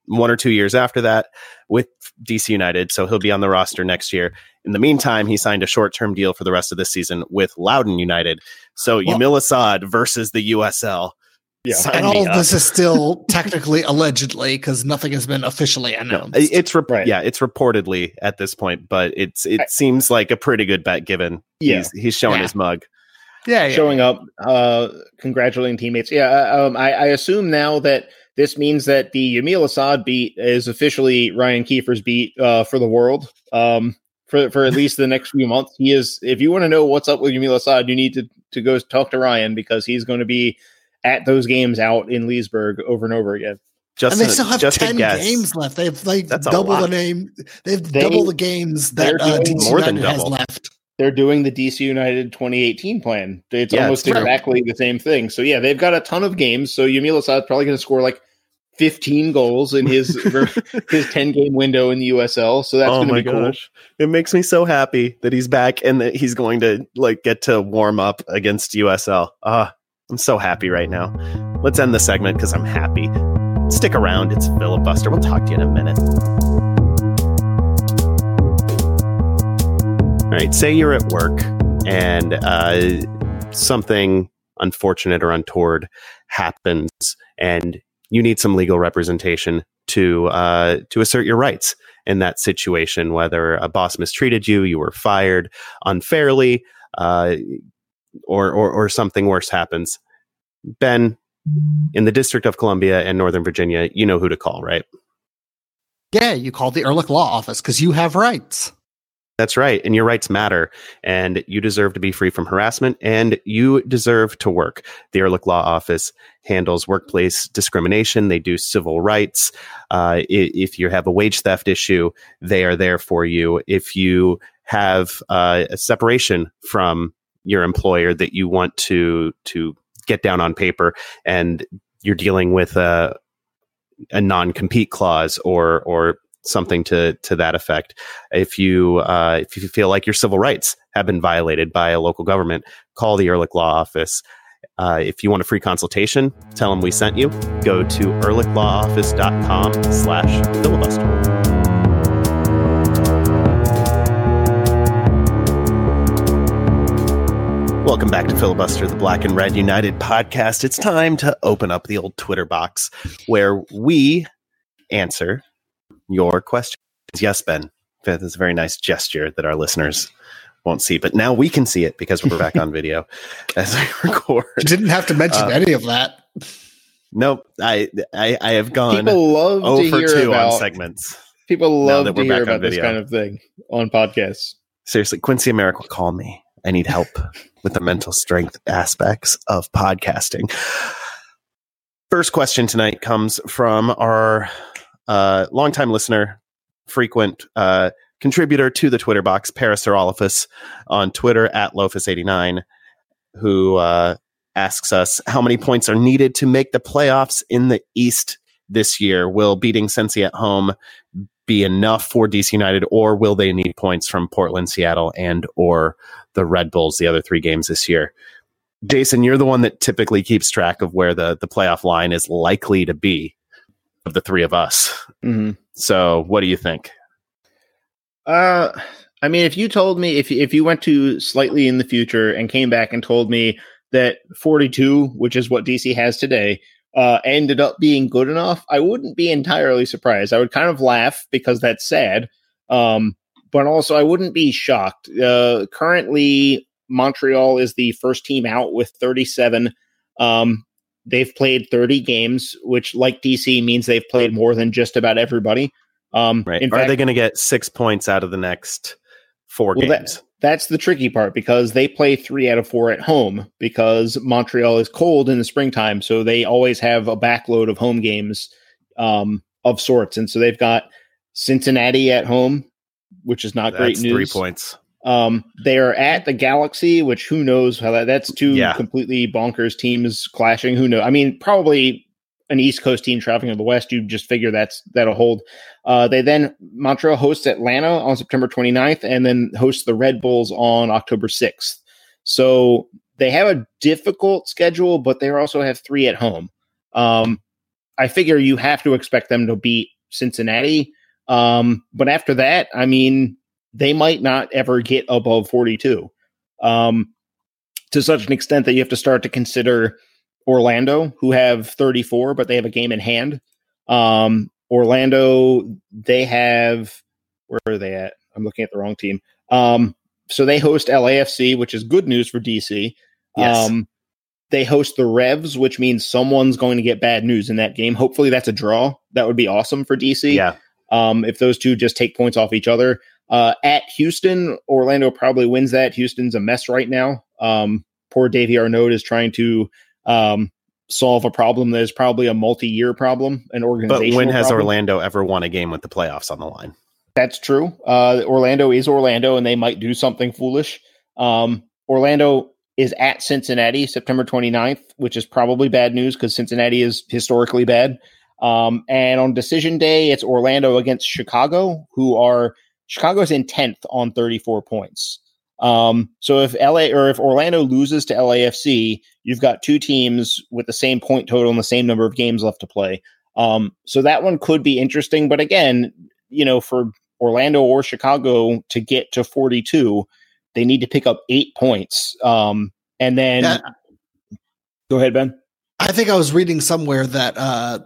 Speaker 3: one or two years after that with DC United. So he'll be on the roster next year. In the meantime, he signed a short-term deal for the rest of the season with Loudoun United. So well, Yamil Asad versus the USL.
Speaker 2: Yeah. and all of this is still technically allegedly because nothing has been officially announced. No,
Speaker 3: it's re- right. yeah, it's reportedly at this point, but it's it I, seems like a pretty good bet given yeah. he's he's showing yeah. his mug.
Speaker 1: Yeah, yeah, showing up, uh, congratulating teammates. Yeah, uh, um, I, I assume now that this means that the Yamil Asad beat is officially Ryan Kiefer's beat uh, for the world. Um, for for at least the next few months, he is. If you want to know what's up with Yamil Asad, you need to to go talk to Ryan because he's going to be at those games out in Leesburg over and over again.
Speaker 2: Just and they still have ten games left. They have like That's double the name. They have they, double the games that uh, DC more United has left.
Speaker 1: They're doing the DC United 2018 plan. It's yeah, almost it's exactly the same thing. So yeah, they've got a ton of games. So Yamil Asad's probably going to score like 15 goals in his his 10 game window in the USL. So that's oh going to be gosh.
Speaker 3: cool. It makes me so happy that he's back and that he's going to like get to warm up against USL. Ah, I'm so happy right now. Let's end the segment because I'm happy. Stick around. It's filibuster. We'll talk to you in a minute. All right. Say you're at work and uh, something unfortunate or untoward happens, and you need some legal representation to uh, to assert your rights in that situation. Whether a boss mistreated you, you were fired unfairly, uh, or, or, or something worse happens. Ben, in the District of Columbia and Northern Virginia, you know who to call, right?
Speaker 2: Yeah, you call the Ehrlich Law Office because you have rights.
Speaker 3: That's right. And your rights matter. And you deserve to be free from harassment and you deserve to work. The Ehrlich Law Office handles workplace discrimination. They do civil rights. Uh, if you have a wage theft issue, they are there for you. If you have uh, a separation from your employer that you want to to get down on paper and you're dealing with a a non-compete clause or or something to to that effect. If you uh, if you feel like your civil rights have been violated by a local government, call the Ehrlich Law Office. Uh, if you want a free consultation, tell them we sent you. Go to ehrlichlawoffice.com slash filibuster. Welcome back to Filibuster, the Black and Red United podcast. It's time to open up the old Twitter box where we answer your questions. Yes, Ben. That's a very nice gesture that our listeners won't see, but now we can see it because we're back on video as I record.
Speaker 2: You didn't have to mention uh, any of that.
Speaker 3: Nope. I, I, I have gone
Speaker 1: people love over to two
Speaker 3: about, on segments.
Speaker 1: People love to hear about this kind of thing on podcasts.
Speaker 3: Seriously, Quincy Amarikwa, will call me. I need help with the mental strength aspects of podcasting. First question tonight comes from our uh, longtime listener, frequent uh, contributor to the Twitter box, Paris Orolifus, on Twitter at Lofus89, who uh, asks us how many points are needed to make the playoffs in the East this year. Will beating Cincy at home be enough for DC United, or will they need points from Portland, Seattle, and or the Red Bulls, the other three games this year? Jason, you're the one that typically keeps track of where the, the playoff line is likely to be of the three of us.
Speaker 1: Mm-hmm.
Speaker 3: So, what do you think?
Speaker 1: Uh, I mean, if you told me if if you went to slightly in the future and came back and told me that 42, which is what DC has today, uh, ended up being good enough, I wouldn't be entirely surprised. I would kind of laugh because that's sad, um, but also I wouldn't be shocked. Uh, currently, Montreal is the first team out with 37. Um, they've played 30 games, which, like DC, means they've played more than just about everybody. Um,
Speaker 3: right. Are fact, they going to get six points out of the next four well, games?
Speaker 1: That, that's the tricky part because they play three out of four at home because Montreal is cold in the springtime. So they always have a backload of home games um, of sorts. And so they've got Cincinnati at home, which is not that's great news.
Speaker 3: Three points.
Speaker 1: Um, they are at the Galaxy, which who knows how that that's two yeah. completely bonkers teams clashing. Who knows? I mean, probably an East Coast team traveling to the West. You just figure that's that'll hold. Uh, they then Montreal hosts Atlanta on September 29th, and then hosts the Red Bulls on October 6th. So they have a difficult schedule, but they also have three at home. Um, I figure you have to expect them to beat Cincinnati. Um, but after that, I mean, they might not ever get above 42 um, to such an extent that you have to start to consider Orlando, who have 34, but they have a game in hand. Um, Orlando, they have, where are they at? I'm looking at the wrong team. Um, so they host LAFC, which is good news for DC. Yes. Um, they host the Revs, which means someone's going to get bad news in that game. Hopefully, that's a draw. That would be awesome for DC.
Speaker 3: Yeah.
Speaker 1: Um, if those two just take points off each other. Uh, at Houston, Orlando probably wins that. Houston's a mess right now. Um, poor Davy Arnaud is trying to um, solve a problem that is probably a multi-year problem, an organization.
Speaker 3: But when has
Speaker 1: problem.
Speaker 3: Orlando ever won a game with the playoffs on the line?
Speaker 1: That's true. Uh, Orlando is Orlando, and they might do something foolish. Um, Orlando is at Cincinnati September 29th, which is probably bad news because Cincinnati is historically bad. Um, and on decision day, it's Orlando against Chicago, who are Chicago's in 10th on 34 points. Um, so if LA or if Orlando loses to LAFC, you've got two teams with the same point total and the same number of games left to play. Um, so that one could be interesting. But again, you know, for Orlando or Chicago to get to 42, they need to pick up eight points. Um, and then go ahead, Ben.
Speaker 2: I think I was reading somewhere that uh,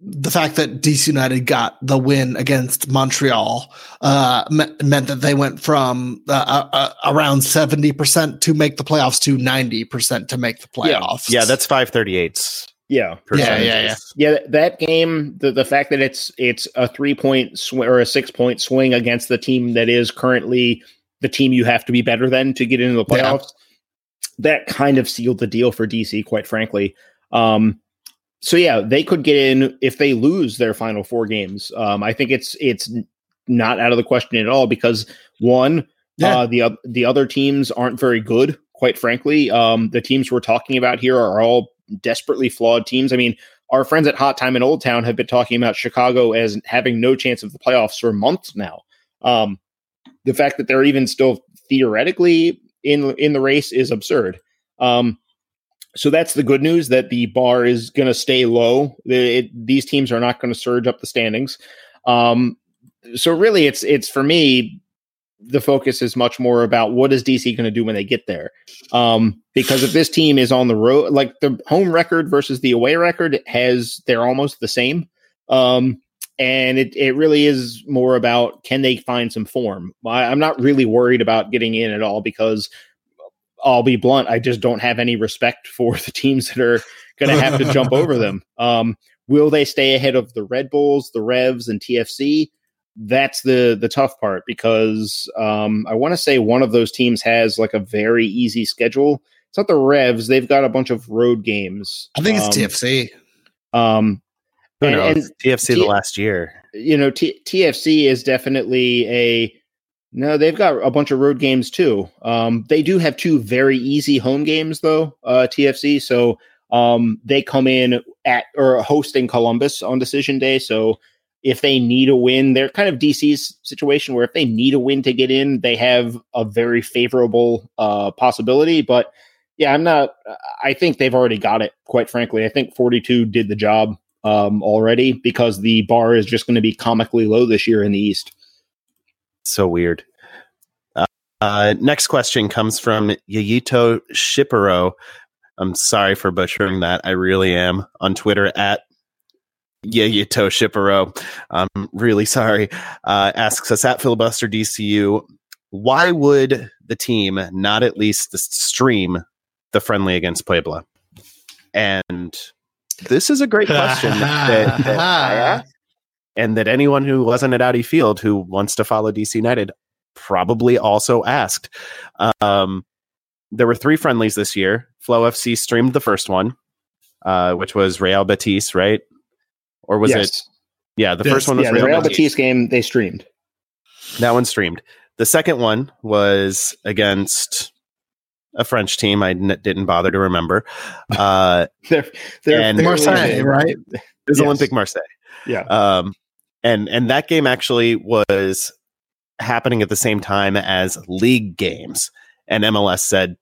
Speaker 2: the fact that DC United got the win against Montreal uh, me- meant that they went from uh, uh, uh around 70% to make the playoffs to 90% to make the playoffs.
Speaker 3: Yeah, yeah that's 538.
Speaker 1: Yeah.
Speaker 2: Yeah, yeah, yeah.
Speaker 1: Yeah, that game, the, the fact that it's it's a three point swing or a six point swing against the team that is currently the team you have to be better than to get into the playoffs, yeah. that kind of sealed the deal for DC, quite frankly. Um, so yeah, they could get in if they lose their final four games. Um, I think it's it's not out of the question at all because one, yeah. uh, the the other teams aren't very good. Quite frankly, um, the teams we're talking about here are all desperately flawed teams. I mean, our friends at Hot Time in Old Town have been talking about Chicago as having no chance of the playoffs for months now. Um, the fact that they're even still theoretically in in the race is absurd. Um, so that's the good news that the bar is going to stay low. It, these teams are not going to surge up the standings. Um, so really, it's it's for me the focus is much more about what is DC going to do when they get there. Um, because if this team is on the road, like the home record versus the away record has they're almost the same. Um, and it, it really is more about can they find some form. I, I'm not really worried about getting in at all because I'll be blunt, I just don't have any respect for the teams that are going to have to jump over them. Um, will they stay ahead of the Red Bulls, the Revs, and TFC? That's the the tough part because um, I want to say one of those teams has like a very easy schedule. It's not the Revs; they've got a bunch of road games.
Speaker 2: I think it's um, TFC.
Speaker 1: Um,
Speaker 3: and, and, TFC T- the last year.
Speaker 1: You know, T- TFC is definitely a no, they've got a bunch of road games too. Um, they do have two very easy home games though, uh, TFC. So Um, they come in at or hosting Columbus on decision day. So if they need a win, they're kind of DC's situation where if they need a win to get in, they have a very favorable uh, possibility. But yeah, I'm not. I think they've already got it. Quite frankly, I think 42 did the job um, already because the bar is just going to be comically low this year in the East.
Speaker 3: So weird. Uh, uh, next question comes from Yayito Shipero. I'm sorry for butchering that. I really am. On Twitter at Yayito Shipero. I'm really sorry. Uh, asks us at filibuster DCU. Why would the team not at least stream the friendly against Puebla? And this is a great question that, that I asked, and that anyone who wasn't at Audi Field who wants to follow DC United probably also asked. Um, there were three friendlies this year. Flow FC streamed the first one, uh, which was Real Betis, right? Or was yes. it? Yeah, the yes. first one was
Speaker 1: yeah, Real, Real Betis. Betis game. They streamed.
Speaker 3: That one streamed. The second one was against a French team. I n- didn't bother to remember. Uh,
Speaker 1: they're they're, and
Speaker 2: Marseille, right? It
Speaker 3: was yes. Olympic Marseille.
Speaker 1: Yeah.
Speaker 3: Um, and and that game actually was happening at the same time as league games. And MLS said,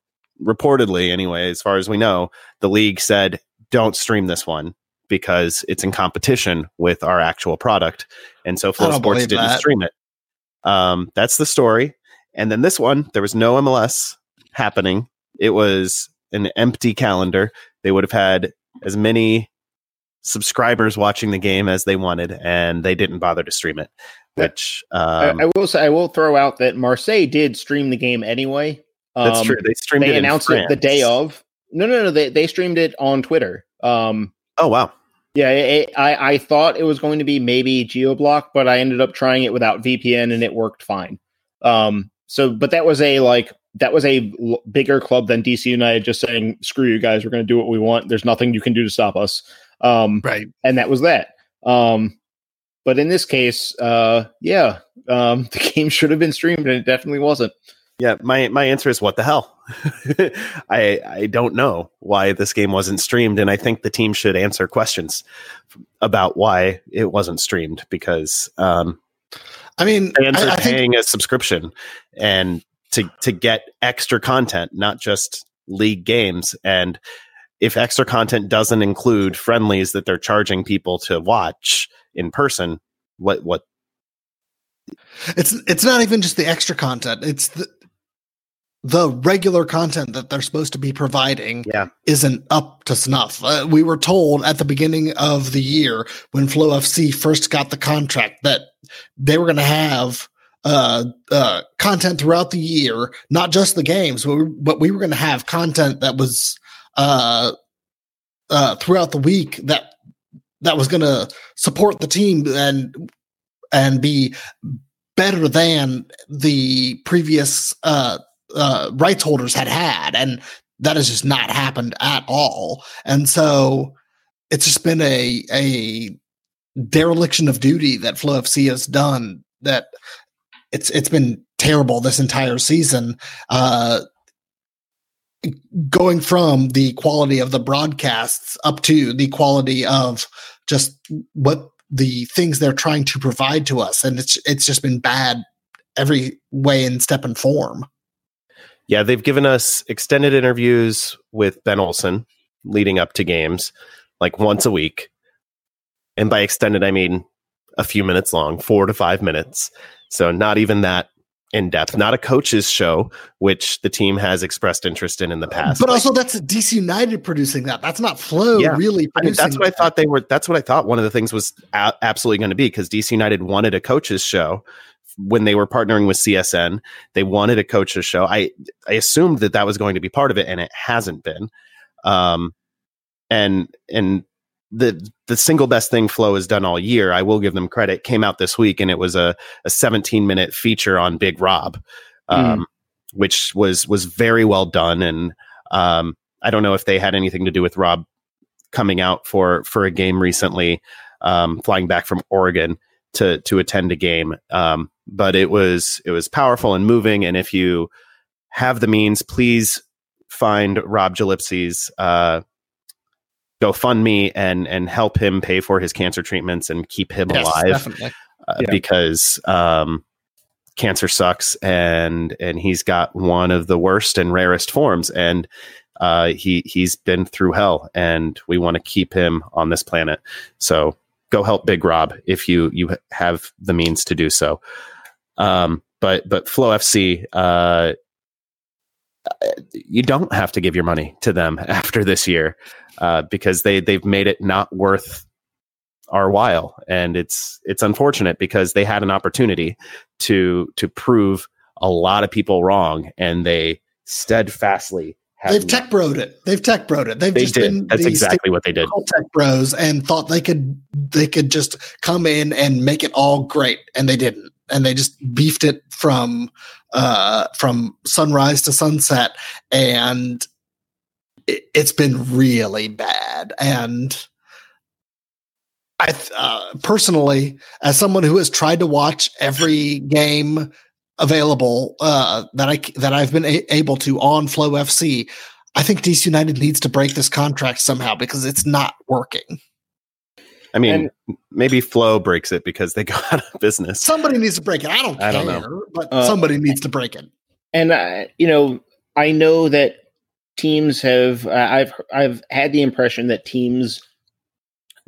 Speaker 3: reportedly, anyway, as far as we know, the league said, don't stream this one because it's in competition with our actual product. And so Flow Sports didn't that. stream it. Um, that's the story. And then this one, there was no MLS happening. It was an empty calendar. They would have had as many subscribers watching the game as they wanted, and they didn't bother to stream it. Which um,
Speaker 1: I, I, will say, I will throw out that Marseille did stream the game anyway.
Speaker 3: Um, that's true. They streamed.
Speaker 1: They
Speaker 3: it
Speaker 1: announced it the day of. No, no, no. They they streamed it on Twitter. Um,
Speaker 3: oh wow.
Speaker 1: Yeah, it, I I thought it was going to be maybe GeoBlock, but I ended up trying it without VPN and it worked fine. Um, so, but that was a like that was a l- bigger club than DC United just saying, "Screw you guys, we're going to do what we want. There's nothing you can do to stop us." Um,
Speaker 2: right,
Speaker 1: and that was that. Um, but in this case, uh, yeah, um, the game should have been streamed, and it definitely wasn't.
Speaker 3: Yeah, my my answer is what the hell. I I don't know why this game wasn't streamed, and I think the team should answer questions about why it wasn't streamed because um,
Speaker 2: I mean,
Speaker 3: fans I, are I paying think- a subscription and to to get extra content, not just league games. And if extra content doesn't include friendlies that they're charging people to watch in person, what what?
Speaker 2: It's it's not even just the extra content. It's the the regular content that they're supposed to be providing
Speaker 3: yeah.
Speaker 2: isn't up to snuff. Uh, we were told at the beginning of the year when Flow FC first got the contract that they were going to have uh, uh, content throughout the year, not just the games, but we, but we were going to have content that was uh, uh, throughout the week that that was going to support the team and and be better than the previous uh, uh, rights holders had had, and that has just not happened at all. And so it's just been a a dereliction of duty that Flow FC has done. That it's it's been terrible this entire season. Uh, going from the quality of the broadcasts up to the quality of just what the things they're trying to provide to us and it's it's just been bad every way in step and form
Speaker 3: yeah, they've given us extended interviews with Ben olsen leading up to games, like once a week. And by extended, I mean a few minutes long, four to five minutes. So not even that in depth. Not a coach's show, which the team has expressed interest in in the past.
Speaker 2: But like, also, that's DC United producing that. That's not Flow yeah, really.
Speaker 3: I mean, that's what that. I thought they were. That's what I thought. One of the things was a- absolutely going to be because DC United wanted a coach's show when they were partnering with CSN, they wanted a coach's show. I I assumed that that was going to be part of it, and it hasn't been. Um, and and the the single best thing Flow has done all year, I will give them credit, came out this week, and it was a a 17 minute feature on Big Rob, um, mm. which was was very well done. And um, I don't know if they had anything to do with Rob coming out for for a game recently, um, flying back from Oregon to to attend a game. Um, but it was it was powerful and moving. And if you have the means, please find Rob Gillespie's uh, GoFundMe and and help him pay for his cancer treatments and keep him
Speaker 2: Yes,
Speaker 3: alive
Speaker 2: definitely.
Speaker 3: uh,
Speaker 1: Yeah.
Speaker 3: because um, cancer sucks and and he's got one of the worst and rarest forms and uh, he he's been through hell and we want to keep him on this planet so go help big rob if you you have the means to do so um, but but flow fc uh, you don't have to give your money to them after this year uh, because they they've made it not worth our while and it's it's unfortunate because they had an opportunity to to prove a lot of people wrong and they steadfastly have
Speaker 2: They've tech broed it. They've tech broed it. They've
Speaker 3: they
Speaker 2: just
Speaker 3: did
Speaker 2: been
Speaker 3: that's exactly what they did
Speaker 2: tech bros and thought they could they could just come in and make it all great, and they didn't. And they just beefed it from uh, from sunrise to sunset, and it, it's been really bad. And I uh, personally, as someone who has tried to watch every game available uh, that I that I've been a- able to on Flow FC, I think DC United needs to break this contract somehow because it's not working.
Speaker 3: I mean maybe flow breaks it because they go out of business
Speaker 2: Somebody needs to break it. I don't
Speaker 3: I
Speaker 2: care,
Speaker 3: don't know.
Speaker 2: but
Speaker 1: Uh,
Speaker 2: somebody needs to break it.
Speaker 1: and uh, you know i know that teams have uh, i've i've had the impression that teams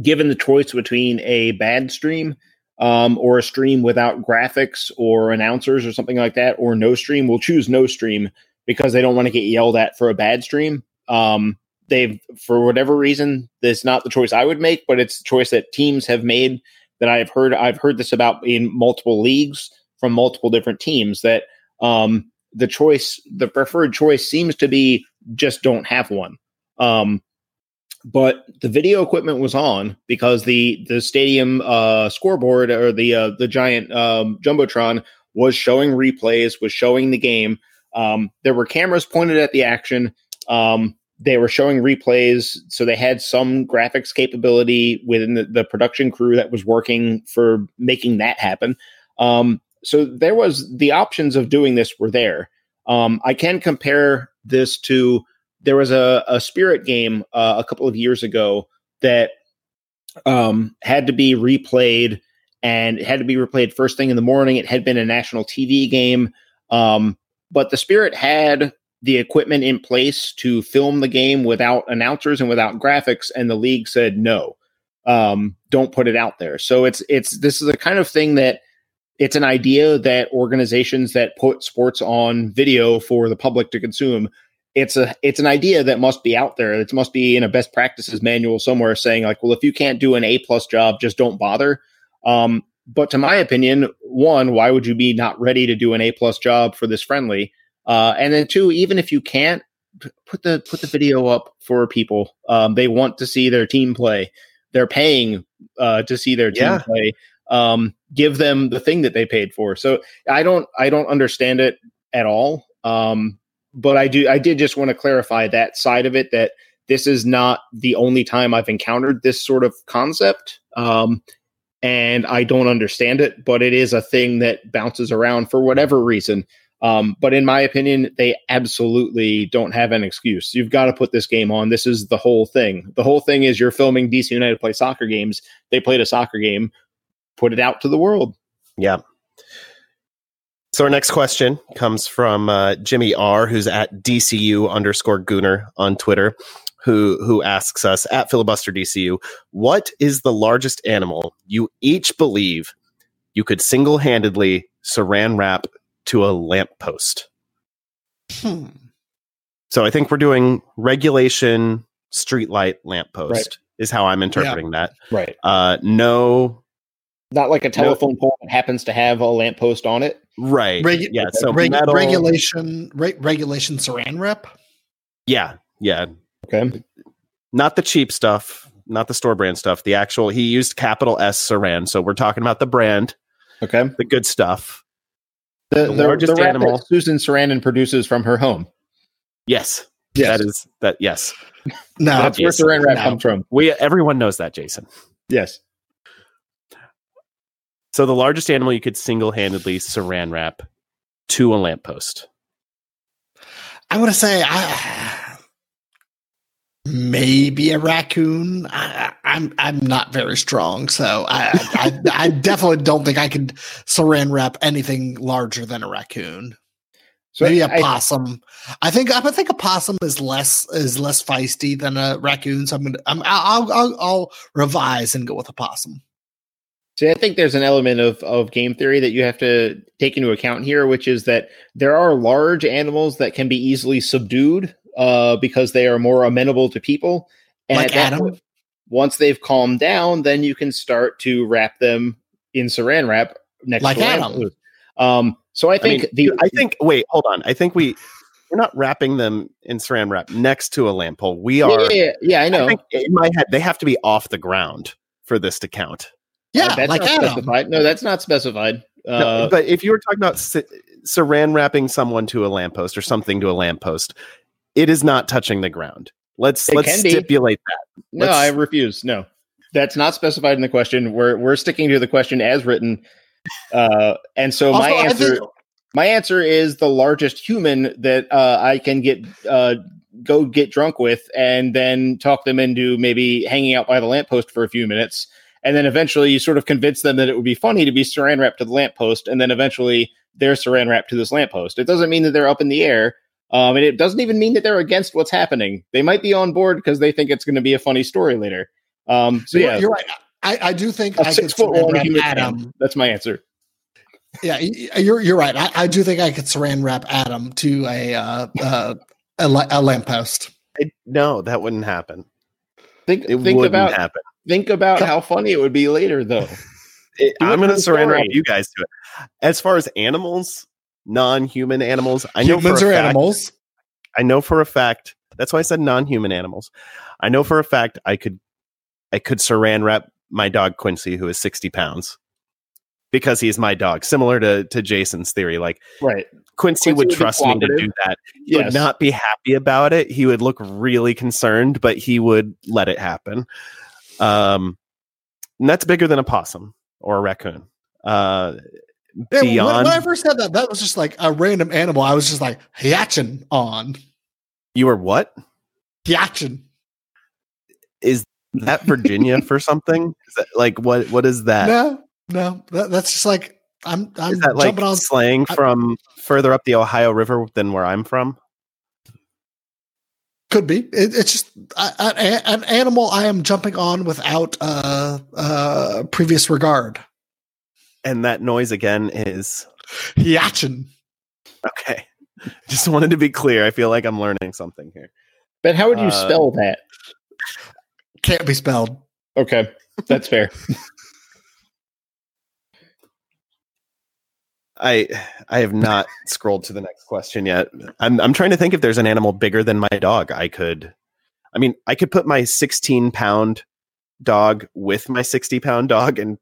Speaker 1: given the choice between a bad stream um, or a stream without graphics or announcers or something like that or no stream will choose no stream because they don't want to get yelled at for a bad stream um, they've for whatever reason that's not the choice i would make but it's the choice that teams have made that i've heard i've heard this about in multiple leagues from multiple different teams that um, the choice, the preferred choice seems to be just don't have one. Um, but the video equipment was on because the the stadium uh, scoreboard or the uh, the giant um, jumbotron was showing replays, was showing the game. Um, there were cameras pointed at the action. Um, they were showing replays, so they had some graphics capability within the, the production crew that was working for making that happen. Um, so there was the options of doing this were there. Um, I can compare this to there was a, a spirit game uh, a couple of years ago that um, had to be replayed and it had to be replayed first thing in the morning. It had been a national TV game, um, but the spirit had the equipment in place to film the game without announcers and without graphics, and the league said no, um, don't put it out there. So it's it's this is a kind of thing that it's an idea that organizations that put sports on video for the public to consume. It's a it's an idea that must be out there. It must be in a best practices manual somewhere saying like well if you can't do an a plus job just don't bother. Um, but to my opinion one why would you be not ready to do an a plus job for this friendly uh, and then two even if you can't put the put the video up for people um, they want to see their team play they're paying uh, to see their team
Speaker 3: Yeah.
Speaker 1: play um, give them the thing that they paid for. So I don't I don't understand it at all. Um, but I do I did just want to clarify that side of it that this is not the only time I've encountered this sort of concept. Um, and I don't understand it, but it is a thing that bounces around for whatever reason. Um, but in my opinion, they absolutely don't have an excuse. You've got to put this game on. This is the whole thing. The whole thing is you're filming DC United play soccer games. They played a soccer game. Put it out to the world.
Speaker 3: Yeah. So our next question comes from uh, Jimmy R, who's at DCU underscore Gooner on Twitter, who who asks us at filibuster DCU, what is the largest animal you each believe you could single handedly saran wrap to a lamppost?
Speaker 2: Hmm.
Speaker 3: So I think we're doing regulation streetlight lamppost
Speaker 1: Right.
Speaker 3: is how I'm interpreting that.
Speaker 1: Right.
Speaker 3: Uh, no,
Speaker 1: Not like a telephone pole that happens to have a lamppost on it.
Speaker 3: right?
Speaker 2: Regu-
Speaker 3: yeah. So
Speaker 2: Reg-
Speaker 3: metal,
Speaker 2: regulation re- regulation saran wrap.
Speaker 3: Yeah, yeah.
Speaker 1: Okay.
Speaker 3: not the cheap stuff, not the store brand stuff. The actual he used capital S Saran, so we're talking about the brand,
Speaker 1: Okay.
Speaker 3: the good stuff.
Speaker 1: The,
Speaker 3: The
Speaker 1: the,
Speaker 3: largest
Speaker 1: the
Speaker 3: animal-
Speaker 1: Susan Sarandon produces from her home.
Speaker 3: Yes,
Speaker 1: Yes.
Speaker 3: that is that. Yes,
Speaker 2: No,
Speaker 1: That's where. Saran wrap
Speaker 2: No.
Speaker 1: comes from.
Speaker 3: we everyone knows that, Jason.
Speaker 1: Yes.
Speaker 3: So the largest animal you could single handedly Saran wrap to a lamppost.
Speaker 2: I'm gonna say I maybe a raccoon. I, am I'm, I'm not very strong, so I, I I definitely don't think I could saran wrap anything larger than a raccoon. So maybe a possum. I, I think I think a possum is less is less feisty than a raccoon. So I'm gonna I'm, I'll, I'll I'll revise and go with a possum.
Speaker 1: See, I think there's an element of, of game theory that you have to take into account here, which is that there are large animals that can be easily subdued uh, because they are more amenable to people.
Speaker 2: And like Adam.
Speaker 1: Point, once they've calmed down, then you can start to wrap them in saran wrap next
Speaker 2: like
Speaker 1: to
Speaker 2: Adam.
Speaker 1: Um, so I think
Speaker 3: I mean, the I think wait, hold on. I think we we're not wrapping them in saran wrap next to a lamp pole. We are.
Speaker 1: Yeah, yeah, yeah I know. I
Speaker 3: in my head, they have to be off the ground for this to count.
Speaker 2: Yeah,
Speaker 1: that's
Speaker 2: like
Speaker 1: not
Speaker 2: Adam.
Speaker 1: specified. No, that's not specified. Uh, no,
Speaker 3: but if you were talking about saran wrapping someone to a lamppost or something to a lamppost, it is not touching the ground. Let's let's stipulate be. that.
Speaker 1: No,
Speaker 3: let's,
Speaker 1: I refuse. No, that's not specified in the question. We're we're sticking to the question as written. Uh, and so also, my answer, think- my answer is the largest human that uh, I can get uh, go get drunk with, and then talk them into maybe hanging out by the lamppost for a few minutes and then eventually you sort of convince them that it would be funny to be saran wrapped to the lamppost, and then eventually they're saran wrapped to this lamppost. It doesn't mean that they're up in the air. Um, and it doesn't even mean that they're against what's happening. They might be on board because they think it's going to be a funny story later. Um, so
Speaker 2: you're,
Speaker 1: yeah,
Speaker 2: you're right. I, I do think
Speaker 1: a I six foot one human Adam. That's my answer.
Speaker 2: Yeah, you're you're right. I, I do think I could saran wrap Adam to a uh, uh, a, a lamppost.
Speaker 3: no, that wouldn't happen.
Speaker 1: Think it think about happen. Think about how funny it would be later, though.
Speaker 3: It, I'm going to surrender you guys to it. As far as animals, non-human animals, I know
Speaker 2: humans
Speaker 3: are
Speaker 2: fact, animals.
Speaker 3: I know for a fact. That's why I said non-human animals. I know for a fact I could, I could saran wrap my dog Quincy, who is 60 pounds, because he's my dog. Similar to to Jason's theory, like
Speaker 1: right.
Speaker 3: Quincy, Quincy would, would trust me to do that. He yes. would not be happy about it. He would look really concerned, but he would let it happen. Um, and that's bigger than a possum or a raccoon. Uh,
Speaker 2: yeah, beyond, when, I first said that, that was just like a random animal. I was just like hyachin on.
Speaker 3: You were what?
Speaker 2: Hyachin.
Speaker 3: Is that Virginia for something? Is that like what? What is that?
Speaker 2: No, no. That, that's just like I'm. I'm is that
Speaker 3: like
Speaker 2: on
Speaker 3: slang I, from further up the Ohio River than where I'm from.
Speaker 2: Could be. It, it's just an animal I am jumping on without uh, uh, previous regard.
Speaker 3: And that noise again is
Speaker 2: Yachin.
Speaker 3: Okay. Just wanted to be clear. I feel like I'm learning something here.
Speaker 1: But how would you uh, spell that?
Speaker 2: Can't be spelled.
Speaker 1: Okay. That's fair.
Speaker 3: I I have not scrolled to the next question yet. I'm I'm trying to think if there's an animal bigger than my dog. I could, I mean, I could put my 16 pound dog with my 60 pound dog and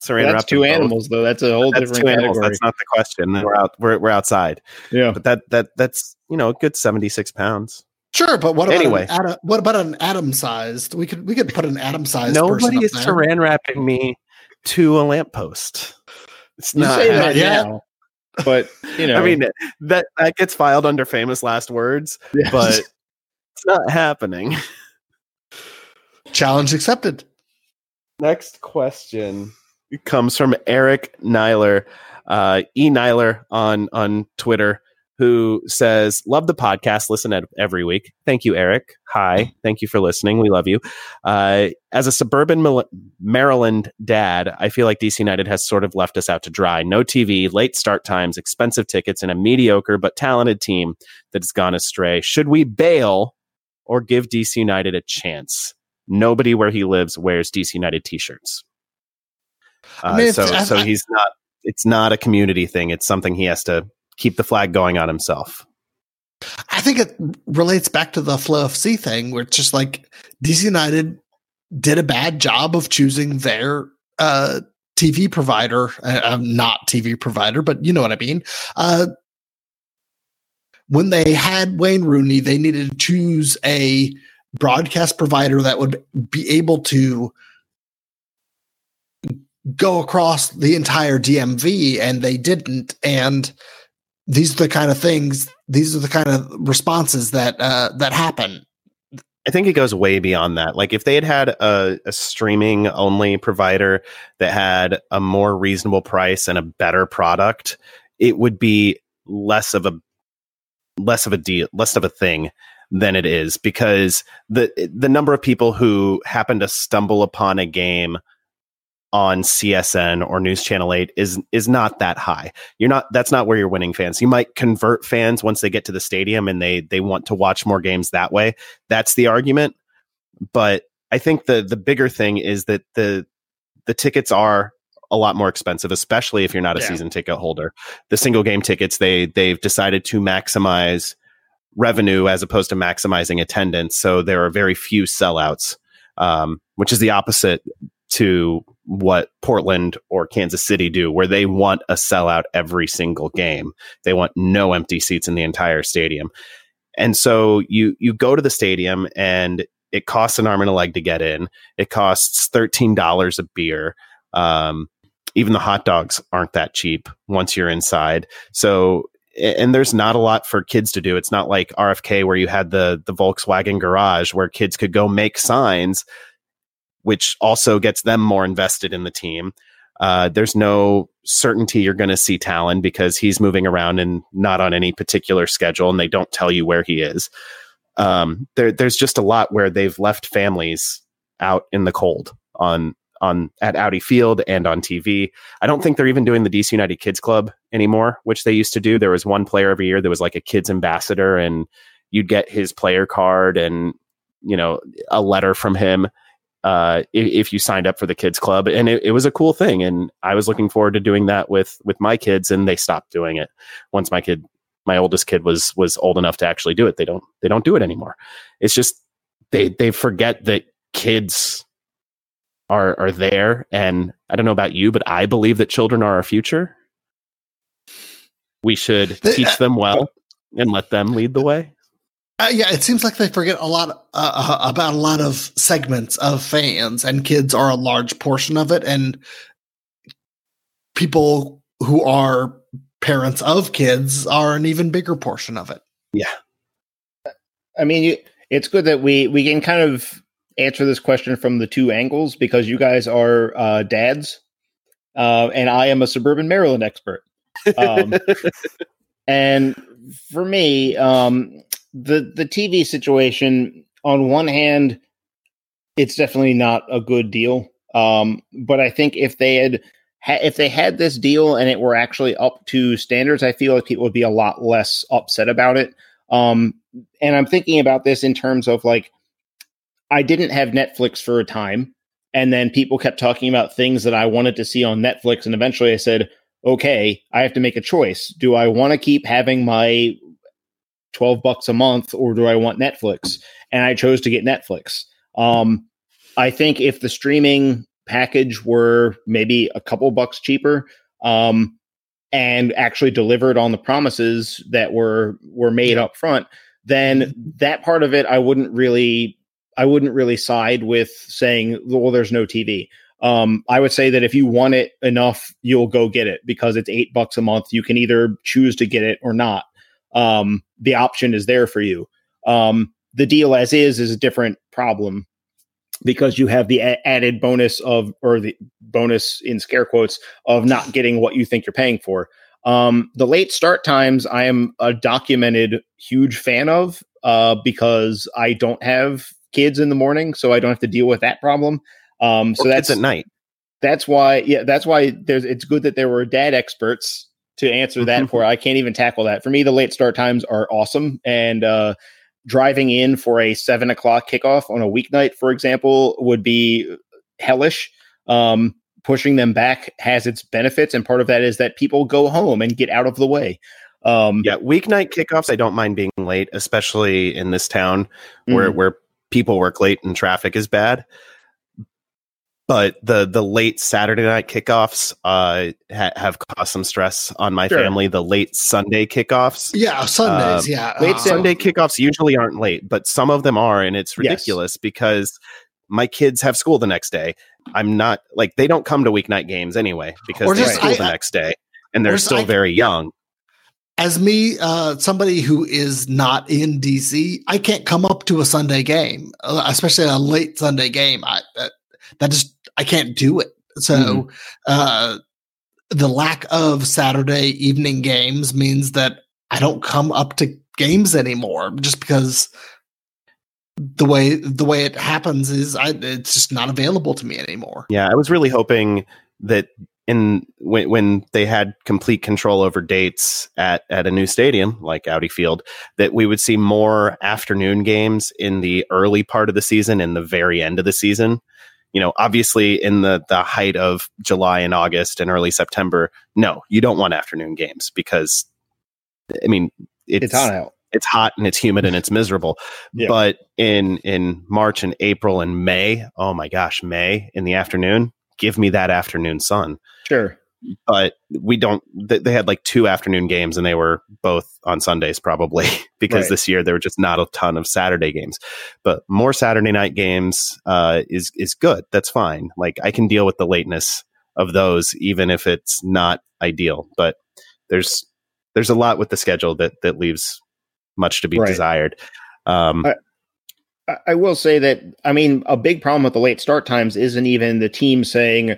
Speaker 1: saran well, that's two animals though. That's a whole that's different category. Animals.
Speaker 3: That's not the question. We're out. We're we're outside.
Speaker 1: Yeah,
Speaker 3: but that that that's you know a good 76 pounds.
Speaker 2: Sure, but what about anyway? An Adam, what about an atom sized? We could we could put an atom sized.
Speaker 3: Nobody is saran wrapping me to a lamppost.
Speaker 1: It's you not say that now, but you know,
Speaker 3: I mean that that gets filed under famous last words, yes. but it's not happening.
Speaker 2: Challenge accepted.
Speaker 3: Next question comes from Eric Nyler, uh, E Nyler on on Twitter who says, Love the podcast. Listen every week. Thank you, Eric. Hi. Thank you for listening. We love you. Uh, as a suburban Maryland dad, I feel like DC United has sort of left us out to dry. No TV, late start times, expensive tickets, and a mediocre but talented team that has gone astray. Should we bail or give DC United a chance? Nobody where he lives wears DC United t shirts. Uh, I mean, so, so he's not, it's not a community thing. It's something he has to keep the flag going on himself.
Speaker 2: I think it relates back to the Flow FC thing, where it's just like DC United did a bad job of choosing their uh, TV provider. Uh, um, not TV provider, but you know what I mean. Uh, when they had Wayne Rooney, they needed to choose a broadcast provider that would be able to go across the entire DMV, and they didn't. And these are the kind of things these are the kind of responses that uh, that happen
Speaker 3: I think it goes way beyond that. Like if they had had a, a streaming only provider that had a more reasonable price and a better product, it would be less of a less of a deal, less of a thing than it is because the the number of people who happen to stumble upon a game on CSN or News Channel 8 is is not that high. You're not that's not where you're winning fans. You might convert fans once they get to the stadium and they they want to watch more games that way. That's the argument. But I think the the bigger thing is that the the tickets are a lot more expensive, especially if you're not a yeah. season ticket holder. The single game tickets they they've decided to maximize revenue as opposed to maximizing attendance. So there are very few sellouts, um, which is the opposite to what Portland or Kansas City do, where they want a sellout every single game. They want no empty seats in the entire stadium. And so you you go to the stadium and it costs an arm and a leg to get in. It costs thirteen dollars a beer. Um, even the hot dogs aren't that cheap once you're inside. So and there's not a lot for kids to do. It's not like RFK where you had the the Volkswagen garage where kids could go make signs which also gets them more invested in the team. Uh, there's no certainty you're going to see Talon because he's moving around and not on any particular schedule, and they don't tell you where he is. Um, there, there's just a lot where they've left families out in the cold on on at Audi Field and on TV. I don't think they're even doing the DC United Kids Club anymore, which they used to do. There was one player every year that was like a kids ambassador, and you'd get his player card and you know a letter from him uh, if, if, you signed up for the kids club. And it, it, was a cool thing. And i was looking forward to doing that with with my kids and they stopped doing it. Once my kid my oldest kid was was old enough to actually do it they don't they don't do it anymore. It's just they they forget that kids are are there. And i don't know about you but i believe that children are our future. We should teach them well and let them lead the way
Speaker 2: uh, yeah, it seems like they forget a lot uh, uh, about a lot of segments of fans, and kids are a large portion of it, and people who are parents of kids are an even bigger portion of it.
Speaker 3: Yeah,
Speaker 1: I mean, you, it's good that we we can kind of answer this question from the two angles because you guys are uh, dads, uh, and I am a suburban Maryland expert. Um, and for me, um, the the TV situation on one hand, it's definitely not a good deal. Um, but I think if they had ha- if they had this deal and it were actually up to standards, I feel like people would be a lot less upset about it. Um, and I'm thinking about this in terms of like, I didn't have Netflix for a time, and then people kept talking about things that I wanted to see on Netflix, and eventually I said, okay, I have to make a choice. Do I want to keep having my 12 bucks a month or do I want Netflix? And I chose to get Netflix. Um, I think if the streaming package were maybe a couple bucks cheaper, um, and actually delivered on the promises that were were made up front, then that part of it I wouldn't really I wouldn't really side with saying, well, there's no TV. Um, I would say that if you want it enough, you'll go get it because it's eight bucks a month. You can either choose to get it or not um, the option is there for you. Um, the deal as is is a different problem because you have the a- added bonus of, or the bonus in scare quotes of not getting what you think you're paying for. Um, the late start times, I am a documented huge fan of uh, because I don't have kids in the morning, so I don't have to deal with that problem. Um, so that's
Speaker 3: at night.
Speaker 1: That's why, yeah, that's why there's. It's good that there were dad experts to answer that mm-hmm. for. I can't even tackle that. For me, the late start times are awesome, and uh, driving in for a seven o'clock kickoff on a weeknight, for example, would be hellish. Um, pushing them back has its benefits, and part of that is that people go home and get out of the way.
Speaker 3: Um, yeah, weeknight kickoffs, I don't mind being late, especially in this town where mm-hmm. where people work late and traffic is bad but the the late Saturday night kickoffs uh, ha- have caused some stress on my sure. family. The late Sunday kickoffs,
Speaker 2: yeah, Sundays, um, yeah,
Speaker 3: late uh, Sunday kickoffs usually aren't late, but some of them are, and it's ridiculous yes. because my kids have school the next day. I'm not like they don't come to weeknight games anyway because they have school I, the next day and they're still I, very young.
Speaker 2: as me, uh, somebody who is not in DC, I can't come up to a Sunday game, uh, especially a late Sunday game. I that, just I can't do it. So, mm-hmm. uh, the lack of Saturday evening games means that I don't come up to games anymore, just because the way the way it happens is I, it's just not available to me anymore.
Speaker 3: Yeah, I was really hoping that in when when they had complete control over dates at at a new stadium like Audi Field, that we would see more afternoon games in the early part of the season and the very end of the season. You know, obviously in the the height of July and August and early September, no, you don't want afternoon games because I mean it's,
Speaker 1: it's hot out
Speaker 3: it's hot and it's humid and it's miserable. Yeah. But in in March and April and May, oh my gosh, May in the afternoon, give me that afternoon sun.
Speaker 1: Sure.
Speaker 3: But we don't. They had like two afternoon games, and they were both on Sundays, probably because right. this year there were just not a ton of Saturday games. But more Saturday night games uh, is is good. That's fine. Like I can deal with the lateness of those, even if it's not ideal. But there's there's a lot with the schedule that that leaves much to be right. desired. Um,
Speaker 1: I, I will say that I mean a big problem with the late start times isn't even the team saying